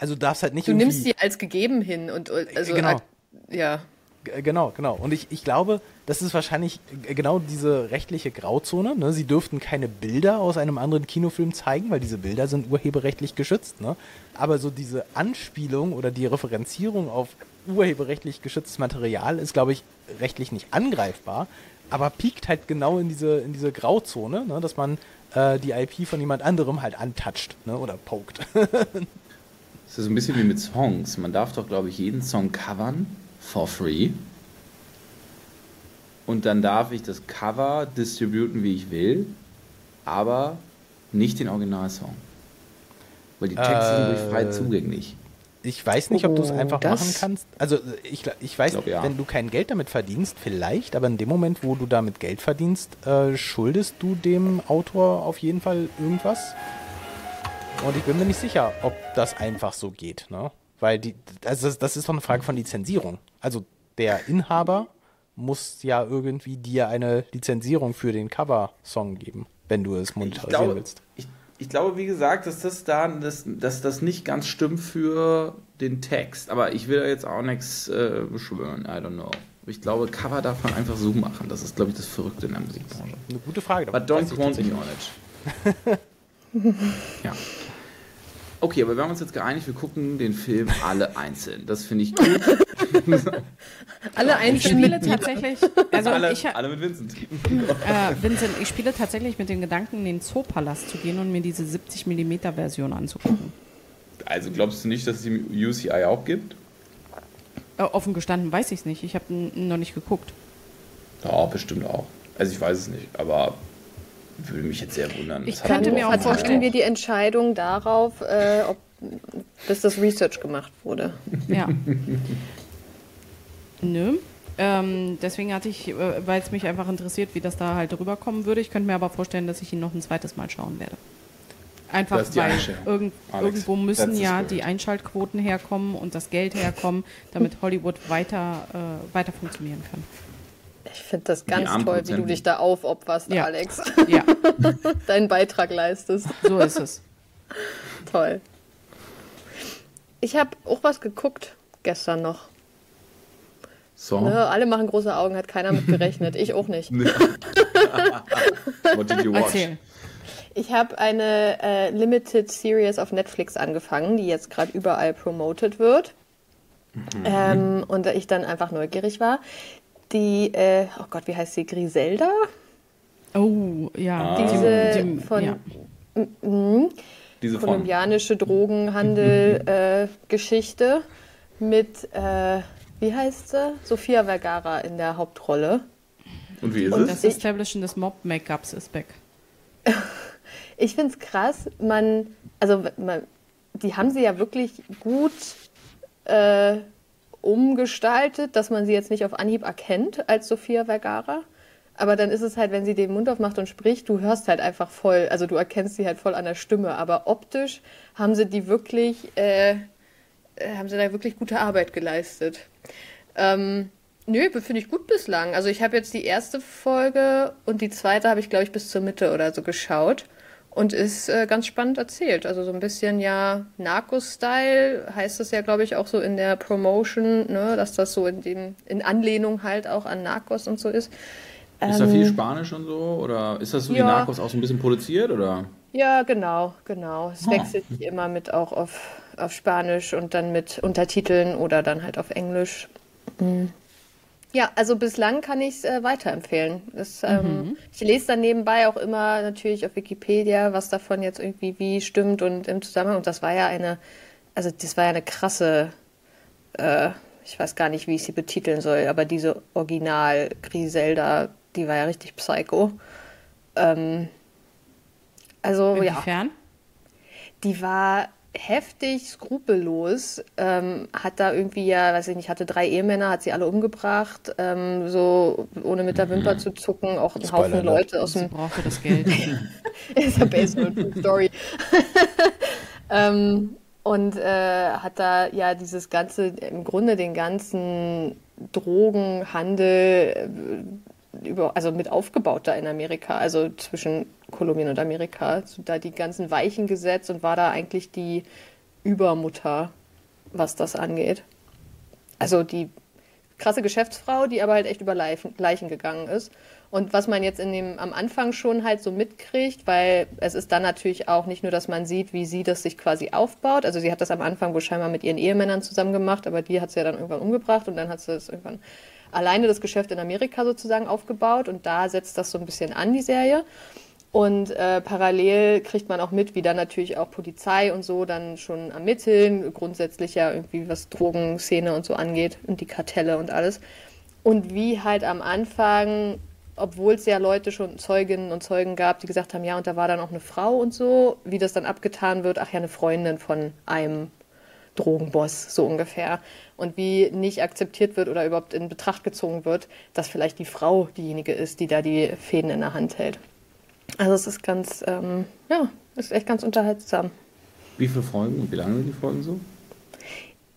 S1: Also du darfst halt nicht
S2: Du nimmst sie als gegeben hin und und- also
S1: Genau.
S2: halt- ja.
S1: G- Genau, genau. Und ich, ich glaube, das ist wahrscheinlich g- genau diese rechtliche Grauzone. Ne? Sie dürften keine Bilder aus einem anderen Kinofilm zeigen, weil diese Bilder sind urheberrechtlich geschützt. Ne? Aber so diese Anspielung oder die Referenzierung auf urheberrechtlich geschütztes Material ist, glaube ich, rechtlich nicht angreifbar, aber piekt halt genau in diese, in diese Grauzone, ne? dass man äh, die IP von jemand anderem halt antatscht ne? oder pokt.
S3: Das ist so ein bisschen wie mit Songs. Man darf doch, glaube ich, jeden Song covern for free. Und dann darf ich das Cover distributen, wie ich will, aber nicht den Originalsong. Weil die Texte sind durch frei
S1: Äh,
S3: zugänglich.
S1: Ich weiß nicht, ob du es
S2: Oh,
S1: einfach
S2: das-
S1: machen kannst. Also äh, ich, ich weiß,
S3: Ich glaub, ja.
S1: wenn du kein Geld damit verdienst, vielleicht, aber in dem Moment, wo du damit Geld verdienst, äh, schuldest du dem Autor auf jeden Fall irgendwas. Und ich bin mir nicht sicher, ob das einfach so geht, ne? Weil die, also das, das ist doch eine Frage von Lizenzierung. Also der Inhaber muss ja irgendwie dir eine Lizenzierung für den Cover-Song geben, wenn du es
S3: Ich
S1: monetarisieren
S3: glaube,
S1: willst.
S3: ich, ich glaube, wie gesagt, dass das da, dass, dass das nicht ganz stimmt für den Text. Aber ich will da jetzt auch nichts äh, beschwören. I don't know. Ich glaube, Cover darf man einfach so machen. Das ist, glaube ich, das Verrückte in der Musikbranche.
S1: Eine gute Frage.
S3: But
S1: weiß
S3: don't quote me on it. [LAUGHS] ja. Okay, aber wir haben uns jetzt geeinigt, wir gucken den Film alle [LAUGHS] einzeln. Das finde ich gut. [LAUGHS]
S2: Alle
S5: Ich
S2: einzeln
S5: spiele
S2: mit
S5: tatsächlich, also
S3: alle,
S5: ich, äh,
S3: alle mit Vincent. [LAUGHS]
S5: Vincent, ich spiele tatsächlich mit dem Gedanken, in den Zoopalast zu gehen und mir diese 70 mm Version anzugucken.
S3: Also glaubst du nicht, dass es die UCI auch gibt?
S5: Äh, offen gestanden weiß ich es nicht. Ich habe noch nicht geguckt.
S3: Ja, bestimmt auch. Also ich weiß es nicht, aber würde mich jetzt sehr wundern.
S5: Ich
S3: Das
S5: könnte mir auch vorstellen-
S2: wir die Entscheidung darauf, äh, ob, bis das Research gemacht wurde.
S5: Ja. [LAUGHS] Nö. Ähm, deswegen hatte ich, äh, weil es mich einfach interessiert, wie das da halt rüberkommen würde. Ich könnte mir aber vorstellen, dass ich ihn noch ein zweites Mal schauen werde. Einfach weil irgend,
S3: Alex,
S5: irgendwo müssen ja die Einschaltquoten herkommen und das Geld herkommen, damit Hollywood weiter, äh, weiter funktionieren kann.
S2: Ich finde das ganz toll, wie du dich da aufopferst,
S5: Ja.
S2: Alex.
S5: Ja, [LAUGHS]
S2: Deinen Beitrag leistest.
S5: so ist es.
S2: Toll. Ich habe auch was geguckt gestern noch.
S3: So,
S2: Ne, alle machen große Augen, hat keiner mit gerechnet. Ich auch nicht. [LAUGHS]
S3: what did you watch?
S5: Erzähl.
S2: Ich habe eine äh, Limited Series auf Netflix angefangen, die jetzt gerade überall promoted wird. Ähm, und da ich dann einfach neugierig war. Die, äh, oh Gott, wie heißt sie? Griselda?
S5: Oh, ja.
S2: Diese
S5: Die- die-
S2: von
S5: ja.
S2: mhm,
S3: Diese
S2: kolumbianische Drogenhandel-Geschichte mit, äh, wie heißt sie? Sophia Vergara in der Hauptrolle.
S3: Und wie ist
S2: Und
S3: es?
S5: Das Establishen des Mob-Make-ups ist back. [LAUGHS]
S2: Ich finde es krass, man, also man, die haben sie ja wirklich gut äh, umgestaltet, dass man sie jetzt nicht auf Anhieb erkennt als Sophia Vergara. Aber dann ist es halt, wenn sie den Mund aufmacht und spricht, du hörst halt einfach voll, also du erkennst sie halt voll an der Stimme. Aber optisch haben sie die wirklich, äh, äh, haben sie da wirklich gute Arbeit geleistet. Ähm, nö, finde ich gut bislang. Also ich habe jetzt die erste Folge und die zweite habe ich, glaube ich, bis zur Mitte oder so geschaut. Und ist äh, ganz spannend erzählt. Also so ein bisschen ja Narcos-Style heißt es ja, glaube ich, auch so in der Promotion, ne, dass das so in dem, in Anlehnung halt auch an Narcos und so ist.
S3: Ist da viel Spanisch und so? Oder ist das so wie
S2: ja.
S3: Narcos auch so ein bisschen produziert? Oder?
S2: Ja, genau, genau. Es
S3: Ah.
S2: wechselt sich immer mit auch auf, auf Spanisch und dann mit Untertiteln oder dann halt auf Englisch. Mhm. Ja, also bislang kann ich es äh, weiterempfehlen. Das, ähm, Ich lese dann nebenbei auch immer natürlich auf Wikipedia, was davon jetzt irgendwie wie stimmt und im Zusammenhang. Und das war ja eine, also das war ja eine krasse, äh, ich weiß gar nicht, wie ich sie betiteln soll, aber diese Original Griselda, die war ja richtig psycho. Ähm, also ja
S5: Inwiefern?
S2: die war heftig skrupellos, ähm, hat da irgendwie ja, weiß ich nicht, hatte drei Ehemänner, hat sie alle umgebracht, ähm, so ohne mit der Wimper zu zucken, auch ein
S1: Spoiler
S2: Haufen. Leute aus
S5: Sie
S2: dem
S5: brauchte das Geld. [LAUGHS] [LAUGHS]
S2: ist ja based on true story. [LAUGHS] ähm, und äh, hat da ja dieses ganze, im Grunde den ganzen Drogenhandel äh, über, also mit aufgebaut da in Amerika, also zwischen Kolumbien und Amerika, so da die ganzen Weichen gesetzt und war da eigentlich die Übermutter, was das angeht. Also die krasse Geschäftsfrau, die aber halt echt über Leichen, gegangen ist. Und was man jetzt in dem, am Anfang schon halt so mitkriegt, weil es ist dann natürlich auch nicht nur, dass man sieht, wie sie das sich quasi aufbaut. Also sie hat das am Anfang wohl scheinbar mit ihren Ehemännern zusammen gemacht, aber die hat sie ja dann irgendwann umgebracht und dann hat sie das irgendwann alleine das Geschäft in Amerika sozusagen aufgebaut und da setzt das so ein bisschen an, die Serie. Und äh, parallel kriegt man auch mit, wie dann natürlich auch Polizei und so dann schon ermitteln, grundsätzlich ja irgendwie was Drogenszene und so angeht und die Kartelle und alles. Und wie halt am Anfang, obwohl es ja Leute schon Zeuginnen und Zeugen gab, die gesagt haben, ja, und da war dann auch eine Frau und so, wie das dann abgetan wird, ach ja, eine Freundin von einem Drogenboss, so ungefähr. Und wie nicht akzeptiert wird oder überhaupt in Betracht gezogen wird, dass vielleicht die Frau diejenige ist, die da die Fäden in der Hand hält. Also es ist ganz, ähm, ja, ist echt ganz unterhaltsam.
S3: Wie viele Folgen und wie lange sind die Folgen so?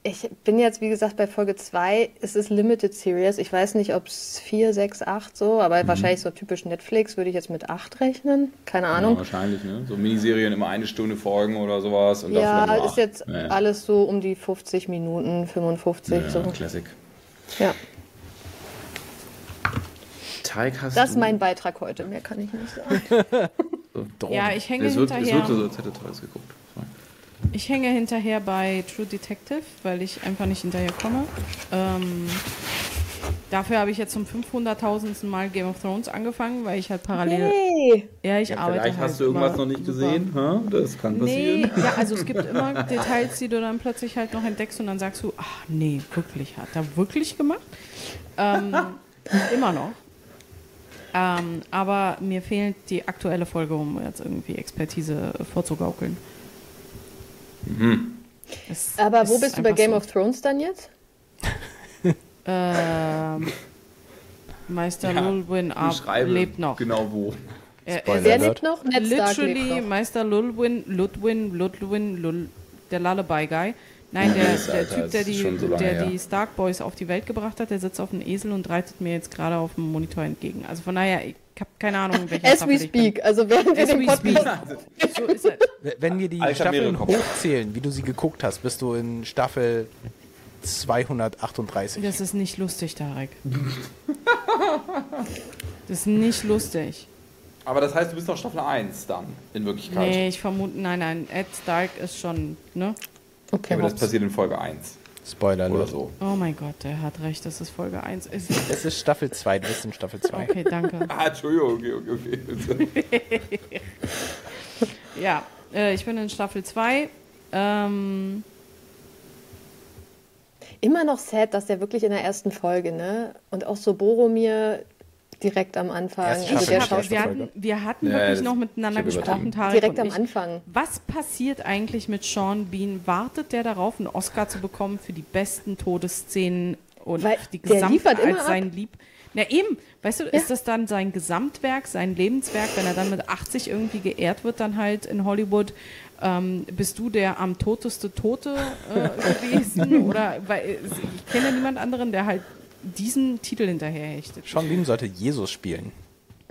S2: Ich bin jetzt, wie gesagt, bei Folge 2. Es ist Limited Series. Ich weiß nicht, ob es 4, 6, 8 so, aber wahrscheinlich so typisch Netflix würde ich jetzt mit 8 rechnen. Keine
S3: Ja,
S2: Ahnung.
S3: wahrscheinlich, ne? So Miniserien immer eine Stunde Folgen oder sowas. Und
S2: Ja, ist jetzt
S3: Ja, ja.
S2: alles so um die 50 Minuten, 55
S3: Ja,
S2: so.
S3: Classic.
S2: Ja,
S3: Teig hast
S2: das ist
S3: du
S2: mein Beitrag heute. Mehr kann ich nicht sagen. [LAUGHS]
S3: so.
S5: Ja, ich hänge
S3: es wird, Es
S5: hinterher.
S3: wird so, als hätte Teig geguckt.
S5: Ich hänge hinterher bei True Detective, weil ich einfach nicht hinterher komme. Ähm, dafür habe ich jetzt zum 500.000. Mal Game of Thrones angefangen, weil ich halt parallel.
S2: Hey.
S5: Ja, ich
S3: Ja,
S5: arbeite
S3: vielleicht
S5: halt
S3: hast du irgendwas noch nicht gesehen. Hä? Das kann
S5: Nee,
S3: passieren.
S5: ja, also es gibt [LAUGHS] immer Details, die du dann plötzlich halt noch entdeckst und dann sagst du, ach nee, wirklich, hat er wirklich gemacht? Ähm, [LAUGHS] immer noch. Ähm, aber mir fehlt die aktuelle Folge, um jetzt irgendwie Expertise vorzugaukeln. Es
S2: Aber wo
S5: ist
S2: bist du bei Game
S5: so.
S2: of Thrones dann jetzt? [LAUGHS]
S5: Ähm, Meister
S3: Ja,
S5: Lulwin lebt noch.
S3: Genau wo.
S5: Er, er
S2: lebt noch? Ned Stark lebt
S5: Literally
S2: noch.
S5: Meister Lulwin, Ludwin, Ludwin, Lul, der Lullaby-Guy. Nein, der, der Typ, der die,
S3: so lange
S5: der die Stark Boys auf die Welt gebracht hat, der sitzt auf einem Esel und reitet mir jetzt gerade auf dem Monitor entgegen. Also von daher, ich habe keine Ahnung, welche
S2: As we speak, also während wir
S5: As
S2: den
S5: we
S2: Podcast
S5: speak. [LAUGHS] So ist es.
S1: Wenn wir die
S3: Alter,
S1: Staffeln hochzählen, wie du sie geguckt hast, bist du in Staffel 238.
S5: Das ist nicht lustig, Tarek. Das ist nicht lustig.
S3: Aber das heißt, du bist noch Staffel 1 dann, in Wirklichkeit.
S5: Nee, ich vermute, nein, nein, Ed Stark ist schon, ne?
S2: Okay,
S3: Aber das passiert in Folge 1
S1: Spoiler
S3: oder
S1: Alert.
S3: so.
S5: Oh mein Gott, der hat recht, das ist Folge 1. Ist,
S1: Es ist Staffel 2, du bist in Staffel 2.
S5: okay, danke. [LAUGHS]
S3: Ah, Entschuldigung, okay, okay, okay. [LAUGHS]
S5: Ja, äh, ich bin in Staffel 2. Ähm,
S2: Immer noch sad, dass der wirklich in der ersten Folge, ne? Und auch so Boromir direkt am Anfang.
S1: Erste
S2: Also der Schauspieler
S5: wir, hatten, wir hatten
S3: Ja,
S5: wirklich noch miteinander gesprochen. Tarek
S2: direkt am
S5: ich.
S2: Anfang.
S5: Was passiert eigentlich mit Sean Bean? Wartet der darauf, einen Oscar zu bekommen für die besten Todesszenen und
S2: Weil
S5: die
S2: der
S5: gesamte
S2: liefert immer
S5: als sein Lieb? Na eben, weißt du, ist das dann sein Gesamtwerk, sein Lebenswerk, wenn er dann mit 80 irgendwie geehrt wird, dann halt in Hollywood? Ähm, bist du der am toteste Tote äh, gewesen? [LAUGHS] Oder weil ich kenne niemand anderen, der halt diesen Titel hinterher hechtet.
S1: Sean Bean sollte Jesus spielen.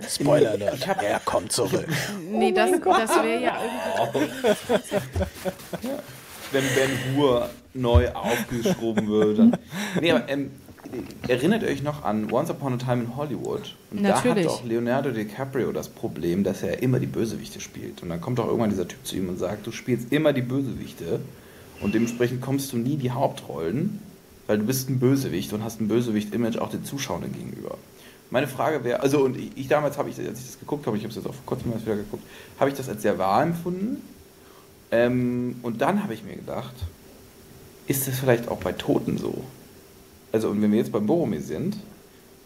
S1: Spoiler Alert. Er kommt zurück.
S5: Nee, das, das wäre ja irgendwie. [LAUGHS]
S3: Wenn Ben Hur neu aufgeschoben wird. Dann. Nee, aber ähm, erinnert euch noch an Once Upon a Time in Hollywood? Und
S5: Natürlich.
S3: da hat auch Leonardo DiCaprio das Problem, dass er immer die Bösewichte spielt. Und dann kommt auch irgendwann dieser Typ zu ihm und sagt, du spielst immer die Bösewichte und dementsprechend kommst du nie die Hauptrollen, weil du bist ein Bösewicht und hast ein Bösewicht-Image auch den Zuschauern gegenüber. Meine Frage wäre, also und ich, ich damals habe ich, als ich das geguckt habe, ich habe es jetzt auch vor kurzem wieder geguckt, habe ich das als sehr wahr empfunden. Ähm, und dann habe ich mir gedacht, ist das vielleicht auch bei Toten so? Also, und wenn wir jetzt beim Boromir sind,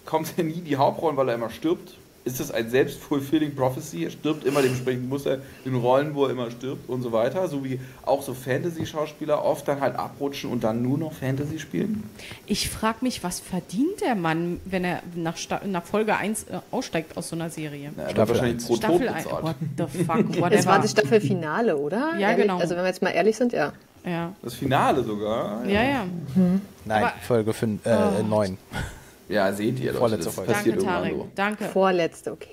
S3: kommt [LAUGHS] er nie die Hauptrollen, weil er immer stirbt? Ist das ein selbst-fulfilling Prophecy? Er stirbt immer, dementsprechend muss er in Rollen, wo er immer stirbt und so weiter. So wie auch so Fantasy-Schauspieler oft dann halt abrutschen und dann nur noch Fantasy spielen.
S5: Ich frage mich, was verdient der Mann, wenn er nach, Sta nach Folge 1 äh, aussteigt aus so einer Serie?
S3: Na, er wahrscheinlich pro
S5: Staffel
S3: Tod
S5: 1.
S3: bezahlt.
S5: What the fuck, [LAUGHS]
S2: Es war
S5: whatever.
S2: das Staffelfinale, oder?
S5: Ja,
S2: Ehrlich?
S5: genau.
S2: Also wenn wir jetzt mal ehrlich sind, ja.
S5: Ja,
S3: Das Finale sogar.
S5: ja, ja.
S1: Nein,
S5: Aber-
S1: Folge 5, äh, 9.
S3: Ja, seht ihr, Leute,
S1: Vorletzte
S3: das
S1: Folge.
S3: passiert
S5: Danke,
S3: irgendwann
S5: Tarek.
S3: so.
S5: Danke.
S2: Vorletzte, okay.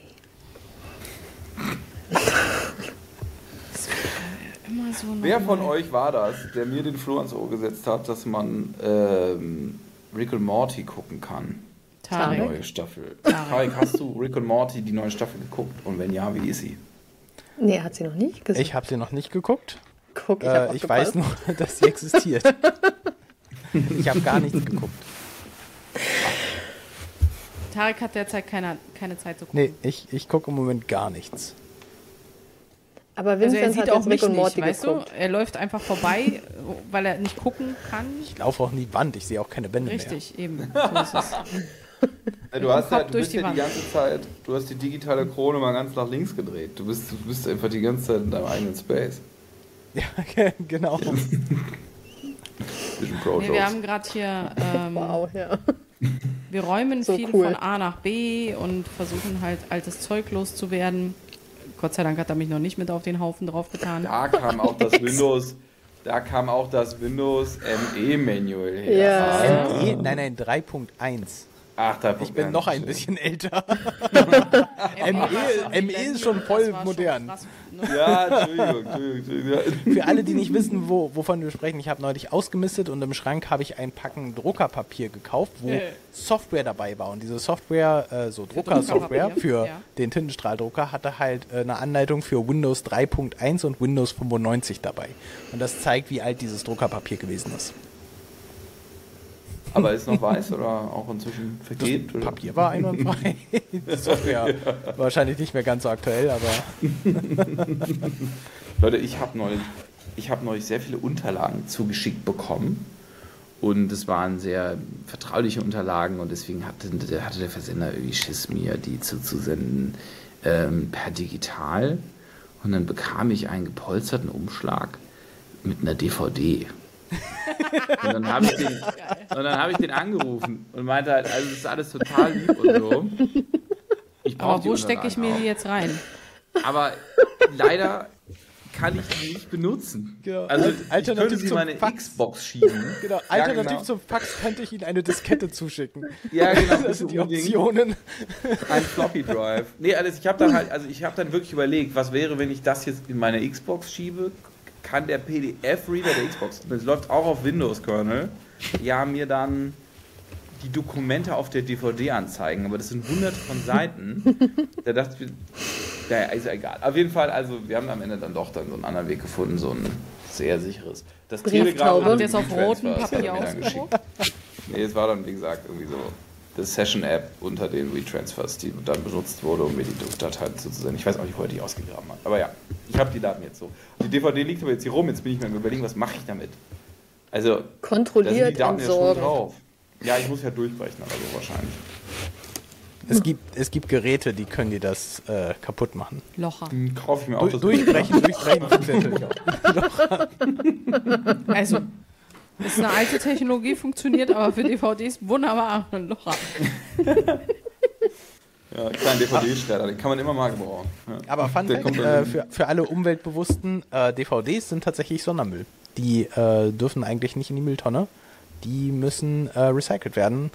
S5: Immer so
S3: Wer von euch war das, der mir den Floh ans Ohr gesetzt hat, dass man ähm, Rick und Morty gucken kann? Die
S5: Tarek.
S3: neue Staffel.
S5: Tarek.
S3: Tarek, hast du Rick und Morty die neue Staffel geguckt? Und wenn ja, wie ist sie?
S2: Nee, hat sie noch nicht gesehen.
S1: Ich habe sie noch nicht geguckt.
S2: Guck, ich,
S1: Äh, ich weiß nur, [LAUGHS] dass sie existiert. [LAUGHS] ich habe gar nichts geguckt. [LAUGHS]
S5: Tarek hat derzeit keine, keine Zeit zu gucken.
S1: Nee, ich, ich gucke im Moment gar nichts.
S2: Aber
S5: Also er
S2: Vincent
S5: sieht
S2: hat
S5: auch mich
S2: und
S5: nicht,
S2: Morty
S5: weißt
S2: geguckt.
S5: du? Er läuft einfach vorbei, [LAUGHS] weil er nicht gucken kann.
S1: Ich laufe auch in die Wand, ich sehe auch keine Bände
S5: Richtig, eben. So ist es.
S3: Du hast ja, du
S5: durch
S3: bist
S5: die
S3: ja die ganze Zeit, du hast die digitale Krone mal ganz nach links gedreht. Du bist, du bist einfach die ganze Zeit in deinem eigenen Space.
S1: mehr. Ja, [LAUGHS] genau. [LAUGHS]
S3: Vision Pro
S5: Nee, wir haben gerade hier, ähm,
S2: Wow, ja.
S5: Wir räumen
S2: So
S5: viel
S2: cool.
S5: von A nach B und versuchen halt altes Zeug loszuwerden. Gott sei Dank hat er mich noch nicht mit auf den Haufen draufgetan.
S3: Da kam auch das [LAUGHS] Windows, da kam auch das Windows ME Manual her.
S2: Ja.
S1: ME? Nein, nein, 3.1.
S3: Ach, da
S1: Ich bin noch ein bisschen älter. [LAUGHS]
S5: ME,
S1: ME ist schon voll modern.
S5: ne?
S3: Ja, Entschuldigung, Entschuldigung, Entschuldigung.
S1: Für alle, die nicht wissen, wo, wovon wir sprechen, ich habe neulich ausgemistet und im Schrank habe ich ein Packen Druckerpapier gekauft, wo
S5: Äh.
S1: Software dabei war. Und diese Software, äh, so Druckersoftware
S5: Druckerpapier,
S1: für
S5: ja.
S1: den Tintenstrahldrucker, hatte halt äh, eine Anleitung für Windows 3.1 und Windows 95 dabei. Und das zeigt, wie alt dieses Druckerpapier gewesen ist.
S3: Aber ist noch weiß oder auch inzwischen
S1: Das
S3: vergeht? oder?
S1: Papier war einwandfrei. [LAUGHS] Software wahrscheinlich nicht mehr ganz so aktuell, aber [LAUGHS]
S3: Leute, ich habe neulich, ich hab neulich sehr viele Unterlagen zugeschickt bekommen. Und es waren sehr vertrauliche Unterlagen und deswegen hatte, der- hatte der Versender irgendwie Schiss, mir die zuzusenden ähm, per digital. Und dann bekam ich einen gepolsterten Umschlag mit einer DVD. Und dann habe ich, den- und dann hab ich den angerufen und meinte halt, also das ist alles total lieb und so.
S5: Aber wo stecke ich mir
S3: auch.
S5: die jetzt rein?
S3: Aber leider kann ich die nicht benutzen.
S1: Genau.
S3: Also
S1: Al-
S3: ich
S1: alternativ
S3: könnte sie meine
S1: Fax.
S3: Xbox schieben.
S1: genau,
S3: Ja,
S1: alternativ
S3: genau.
S1: zum Fax könnte ich Ihnen eine Diskette zuschicken.
S3: Ja, genau.
S1: Das sind die
S3: unbedingt.
S1: Optionen.
S3: Ein Floppy Drive. Nee, alles, ich habe dann halt, also ich habe dann wirklich überlegt, was wäre, wenn ich das jetzt in meine Xbox schiebe? Kann der PDF-Reader der Xbox, das läuft auch auf Windows-Kernel, ja, mir dann die Dokumente auf der DVD anzeigen, aber das sind hunderte von Seiten. [LAUGHS] da dachte ich, naja, ist ja egal. Auf jeden Fall, also wir haben am Ende dann doch dann so einen anderen Weg gefunden, so ein sehr sicheres. Das
S5: Habt ihr es auf
S3: hat er
S5: Papier
S3: mir dann
S5: ausgedruckt?
S3: geschickt. Nee, es war dann, wie gesagt, irgendwie so Session-App unter den Retransfers, die dann benutzt wurde, um mir die Dateien zuzusenden. Ich weiß auch nicht, wo er die ausgegraben hat. Aber ja, ich habe die Daten jetzt so. Die DVD liegt aber jetzt hier rum. Jetzt bin ich mir am überlegen, was mache ich damit? Also, da sind die
S2: Kontrolliert
S3: Daten ja schon
S2: entsorgen.
S3: drauf. Ja, ich muss ja durchbrechen, aber so wahrscheinlich.
S1: Es gibt, es gibt Geräte, die können dir das äh, kaputt machen.
S5: Locher.
S3: Hm, Kaufe ich mir auch
S1: Du, durchbrechen, durchbrechen natürlich auch.
S5: Also, ist eine alte Technologie, funktioniert aber für DVDs wunderbar. Ein Locher. [LAUGHS]
S3: Ja, kleinen DVD-Schredder, den kann man immer mal gebrauchen. Ja.
S1: Aber Fun
S3: Der
S1: Fact,
S3: kommt
S1: äh, für, für alle Umweltbewussten, äh, DVDs sind tatsächlich Sondermüll. Die äh, dürfen eigentlich nicht in die Mülltonne. Die müssen äh, recycelt werden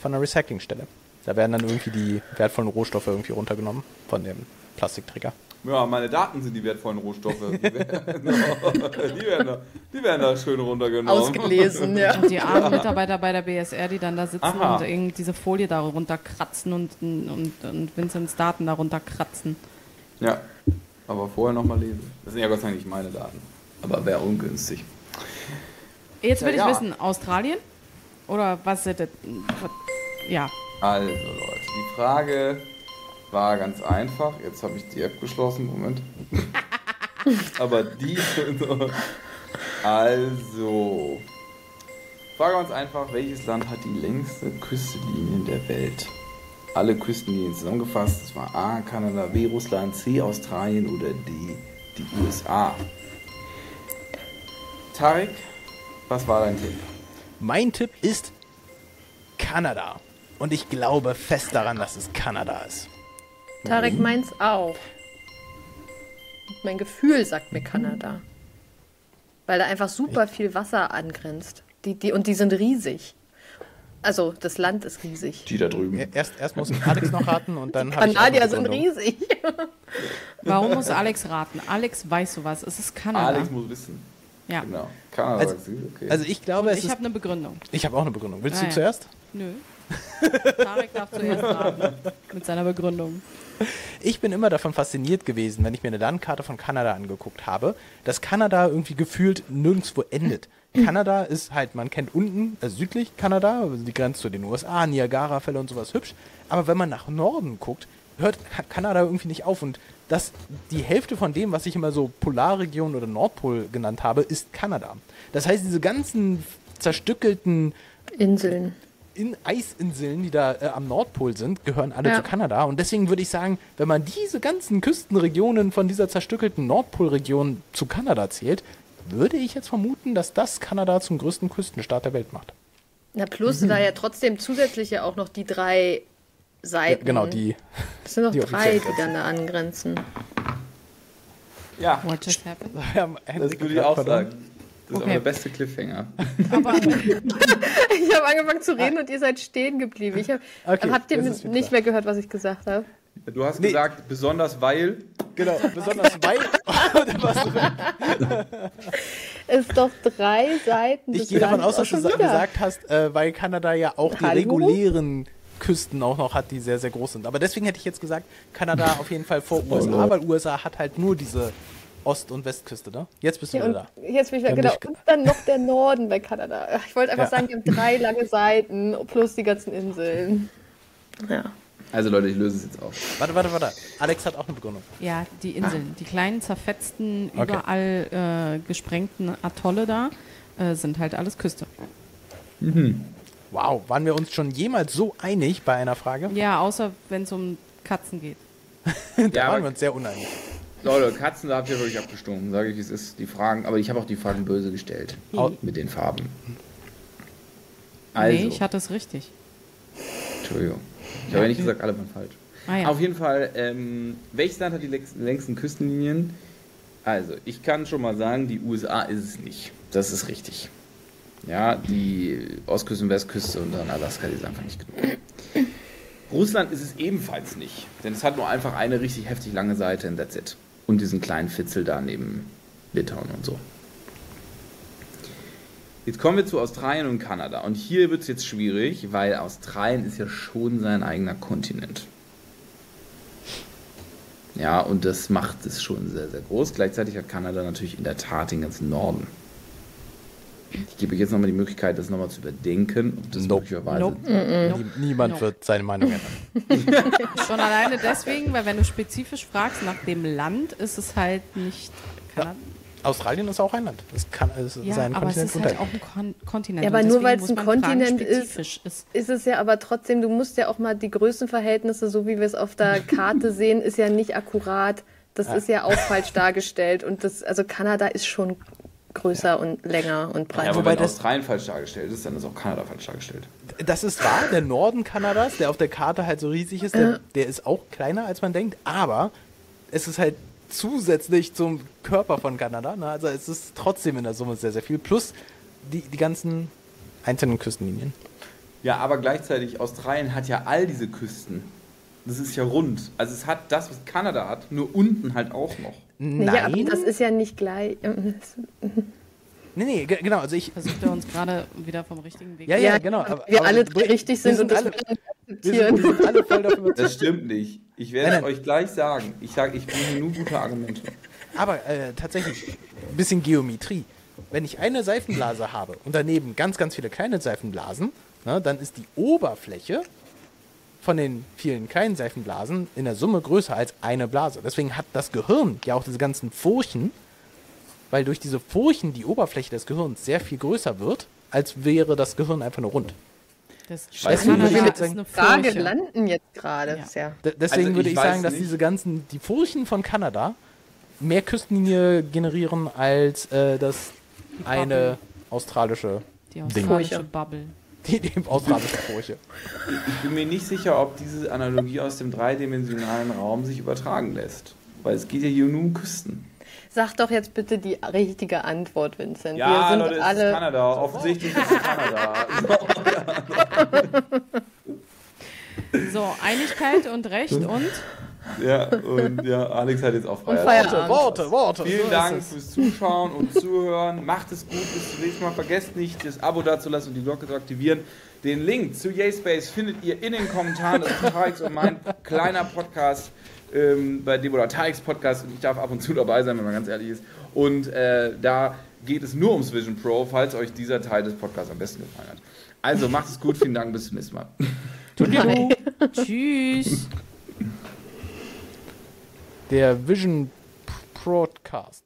S1: von einer Recyclingstelle. Da werden dann irgendwie die wertvollen Rohstoffe irgendwie runtergenommen von dem Plastikträger.
S3: Ja, meine Daten sind die wertvollen Rohstoffe. Die werden, [LAUGHS] die werden, da, die werden da schön runtergenommen.
S2: Ausgelesen, [LAUGHS] ja.
S5: Und die armen Mitarbeiter bei der BSR, die dann da sitzen
S3: Aha.
S5: und irgendwie diese Folie darunter kratzen und, und, und Vincents Daten darunter kratzen.
S3: Ja, aber vorher nochmal lesen. Das sind ja Gott sei Dank nicht meine Daten. Aber wäre ungünstig.
S5: Jetzt will
S3: Ja,
S5: ich
S3: ja.
S5: wissen, Australien? Oder was ist das? Ja.
S3: Also Leute, die Frage war ganz einfach. Jetzt habe ich die App geschlossen. Moment. [LAUGHS] aber die... also... Frage ganz einfach. Welches Land hat die längste Küstenlinie der Welt? Alle Küstenlinien zusammengefasst. Das war A. Kanada, B. Russland, C. Australien oder D. Die USA. Tarek, was war dein Tipp?
S1: Mein Tipp ist Kanada. Und ich glaube fest daran, dass es Kanada ist.
S2: Tarek meins auch. Mein Gefühl sagt mir Kanada. Weil da einfach super viel Wasser angrenzt. Die, die, und die sind riesig. Also, das Land ist riesig.
S3: Die da drüben.
S1: Erst, erst muss Alex noch raten und dann [LAUGHS] habe ich
S2: Kanadier sind riesig.
S5: Warum muss Alex raten? Alex weiß sowas. Es ist Kanada.
S3: Alex muss wissen.
S5: ja.
S3: Genau. Kanada
S1: Also-
S3: sagt sie, okay.
S1: Also ich glaube, es
S5: Ich habe eine Begründung.
S1: ich habe auch eine Begründung. Willst
S5: Ah,
S1: du
S5: ja.
S1: zuerst?
S5: Nö. Tarek darf zuerst raten. [LAUGHS] Mit seiner Begründung.
S1: Ich bin immer davon fasziniert gewesen, wenn ich mir eine Landkarte von Kanada angeguckt habe, dass Kanada irgendwie gefühlt nirgendwo endet. Kanada ist halt, man kennt unten, also südlich Kanada, also die Grenze zu den USA, Niagara-Fälle und sowas hübsch. Aber wenn man nach Norden guckt, hört Ka- Kanada irgendwie nicht auf. Und das, die Hälfte von dem, was ich immer so Polarregion oder Nordpol genannt habe, ist Kanada. Das heißt, diese ganzen zerstückelten
S2: Inseln.
S1: In Eisinseln, die da äh, am Nordpol sind, gehören alle
S2: Ja.
S1: zu Kanada. Und deswegen würde ich sagen, wenn man diese ganzen Küstenregionen von dieser zerstückelten Nordpolregion zu Kanada zählt, würde ich jetzt vermuten, dass das Kanada zum größten Küstenstaat der Welt macht.
S2: Na, plus da ja trotzdem zusätzlich ja auch noch die drei
S1: Ja,
S2: Seiten.
S1: genau, die.
S2: Das sind noch
S1: die
S2: drei, die dann da angrenzen.
S3: ja,
S5: What just happened? [LAUGHS]
S1: Ja,
S3: das würde ich auch sagen. Das ist
S5: Okay.
S3: aber der beste Cliffhanger.
S5: Aber [LAUGHS]
S2: Ich habe angefangen zu reden und ihr seid stehen geblieben. Ich hab,
S1: Okay,
S2: habt ihr nicht
S1: klar.
S2: mehr gehört, was ich gesagt habe?
S3: Du hast
S1: Nee.
S3: gesagt, besonders weil.
S1: Genau, besonders weil. [LAUGHS]
S2: Ist doch drei Seiten.
S1: ich
S2: des
S1: gehe davon aus, dass du gesagt hast, äh, weil Kanada ja auch die
S2: Hallo?
S1: regulären Küsten auch noch hat, die sehr, sehr groß sind. Aber deswegen hätte ich jetzt gesagt, Kanada auf jeden Fall vor USA, weil USA hat halt nur diese Ost- und Westküste, ne? Jetzt bist du
S2: Ja,
S1: wieder da.
S2: jetzt bin ich wieder, genau.
S1: nicht-
S2: Und dann noch der Norden bei Kanada. Ich wollte einfach
S1: Ja.
S2: sagen, die haben drei lange Seiten plus die ganzen Inseln. Ja.
S3: Also Leute, ich löse es jetzt auf.
S1: Warte, warte, warte. Alex hat auch eine Begründung.
S5: ja, die Inseln, die kleinen, zerfetzten,
S1: Okay.
S5: überall äh, gesprengten Atolle da, äh, sind halt alles Küste.
S1: Wow, waren wir uns schon jemals so einig bei einer Frage?
S5: Ja, außer wenn es um Katzen geht. [LAUGHS]
S1: Da
S3: Ja,
S1: waren wir uns sehr uneinig.
S3: Leute, Katzen, da habt ihr wirklich abgestimmt. Sage ich, es ist. Die Fragen, aber ich habe auch die Fragen böse gestellt. Mit den Farben. Also,
S5: Nee, ich hatte es richtig.
S3: Entschuldigung. Ich habe ja nicht gesagt, alle waren falsch.
S5: Ah ja.
S3: Auf jeden Fall, ähm, welches Land hat die längst- längsten Küstenlinien? Also, ich kann schon mal sagen, die USA ist es nicht. Das ist richtig. Ja, die Ostküste und Westküste und dann Alaska, die ist einfach nicht genug. Russland ist es ebenfalls nicht, denn es hat nur einfach eine richtig heftig lange Seite in that's it. Und diesen kleinen Fitzel da neben Litauen und so. Jetzt kommen wir zu Australien und Kanada. Und hier wird es jetzt schwierig, weil Australien ist ja schon sein eigener Kontinent. Ja, und das macht es schon sehr, sehr groß. Gleichzeitig hat Kanada natürlich in der Tat den ganzen Norden. Ich gebe euch jetzt nochmal die Möglichkeit, das nochmal zu überdenken, ob das
S1: Nope.
S3: möglicherweise.
S5: Nope.
S1: Nie, niemand
S5: No.
S1: wird seine Meinung ändern. [LAUGHS]
S5: Schon alleine deswegen, weil wenn du spezifisch fragst nach dem Land, ist es halt nicht Kanada.
S1: Australien ist auch ein Land. Es kann es ist
S5: Ja,
S1: ein
S5: aber es
S1: Kontinent
S5: ist halt auch ein Kon Kontinent.
S2: Ja, aber nur weil es ein Kontinent ist-
S5: ist.
S2: Ist es ja aber trotzdem, du musst ja auch mal die Größenverhältnisse, so wie wir es auf der [LAUGHS] Karte sehen, ist ja nicht akkurat. Das ist ja auch falsch dargestellt. Und das, also Kanada ist schon größer und länger und
S3: Ja,
S2: breiter.
S3: aber
S1: wobei
S3: wenn
S1: das-
S3: Australien falsch dargestellt ist, dann ist auch Kanada falsch dargestellt.
S1: Das ist wahr, der Norden Kanadas, der auf der Karte halt so riesig ist, der, der ist auch kleiner, als man denkt, aber es ist halt zusätzlich zum Körper von Kanada, ne? also es ist trotzdem in der Summe sehr, sehr viel, plus die, die ganzen einzelnen Küstenlinien.
S3: Ja, aber gleichzeitig, Australien hat ja all diese Küsten. Das ist ja rund. Also es hat das, was Kanada hat, nur unten halt auch noch.
S2: Naja, aber
S1: Nein,
S2: das ist ja nicht gleich. [LAUGHS]
S1: nee, nee, ge- genau, also ich,
S5: Versucht er uns gerade wieder vom richtigen Weg
S1: ja,
S5: zu
S1: ja, genau. aber-
S2: wir
S1: aber
S2: alle
S1: wir-
S2: richtig
S1: wir
S2: sind, und
S1: alle,
S2: wir
S1: sind, wir sind alle voll dafür
S3: Das stimmt nicht. Ich werde
S1: Nein,
S3: es
S1: nein.
S3: euch gleich sagen. Ich sage, ich bringe nur gute Argumente.
S1: Aber äh, tatsächlich, ein bisschen Geometrie. Wenn ich eine Seifenblase habe und daneben ganz, ganz viele kleine Seifenblasen, ne, dann ist die Oberfläche von den vielen kleinen Seifenblasen in der Summe größer als eine Blase. Deswegen hat das Gehirn ja auch diese ganzen Furchen, weil durch diese Furchen die Oberfläche des Gehirns sehr viel größer wird, als wäre das Gehirn einfach nur rund.
S5: Das
S3: weiß
S5: Kanada
S3: nicht, wie wir
S5: ist eine
S2: Frage landen jetzt gerade.
S5: Ja.
S1: Deswegen
S3: Also
S1: würde
S3: ich
S1: ich sagen, dass
S3: nicht.
S1: diese ganzen, die Furchen von Kanada mehr Küstenlinie generieren als äh, das eine australische,
S5: Die
S1: Ding.
S5: australische
S2: Furche.
S5: Bubble.
S1: Die, die Furche.
S3: Ich bin mir nicht sicher, ob diese Analogie aus dem dreidimensionalen Raum sich übertragen lässt. Weil es geht ja hier nur um Küsten.
S2: Sag doch jetzt bitte die richtige Antwort, Vincent.
S3: Ja,
S2: wir sind
S3: Leute, es ist
S2: alle.
S3: Kanada. Offensichtlich ist es Kanada. [LAUGHS]
S5: So, Einigkeit und Recht und
S3: Ja, und ja, Alex hat jetzt auch
S2: Und
S3: Feierabend.
S2: Feierabend.
S1: Worte, Worte. so
S3: Vielen
S1: ist
S3: Dank fürs Zuschauen und Zuhören. Macht es gut, bis zum nächsten Mal. Vergesst nicht, das Abo dazulassen und die Glocke zu aktivieren. Den Link zu Yayspace findet ihr in den Kommentaren. Das ist Tarix und mein kleiner Podcast, ähm, bei dem oder Tarix Podcast. Und ich darf ab und zu dabei sein, wenn man ganz ehrlich ist. Und äh, da geht es nur ums Vision Pro, falls euch dieser Teil des Podcasts am besten gefallen hat. Also macht es gut. Vielen Dank. Bis zum nächsten Mal.
S5: tschüss.
S1: Der Vision Broadcast.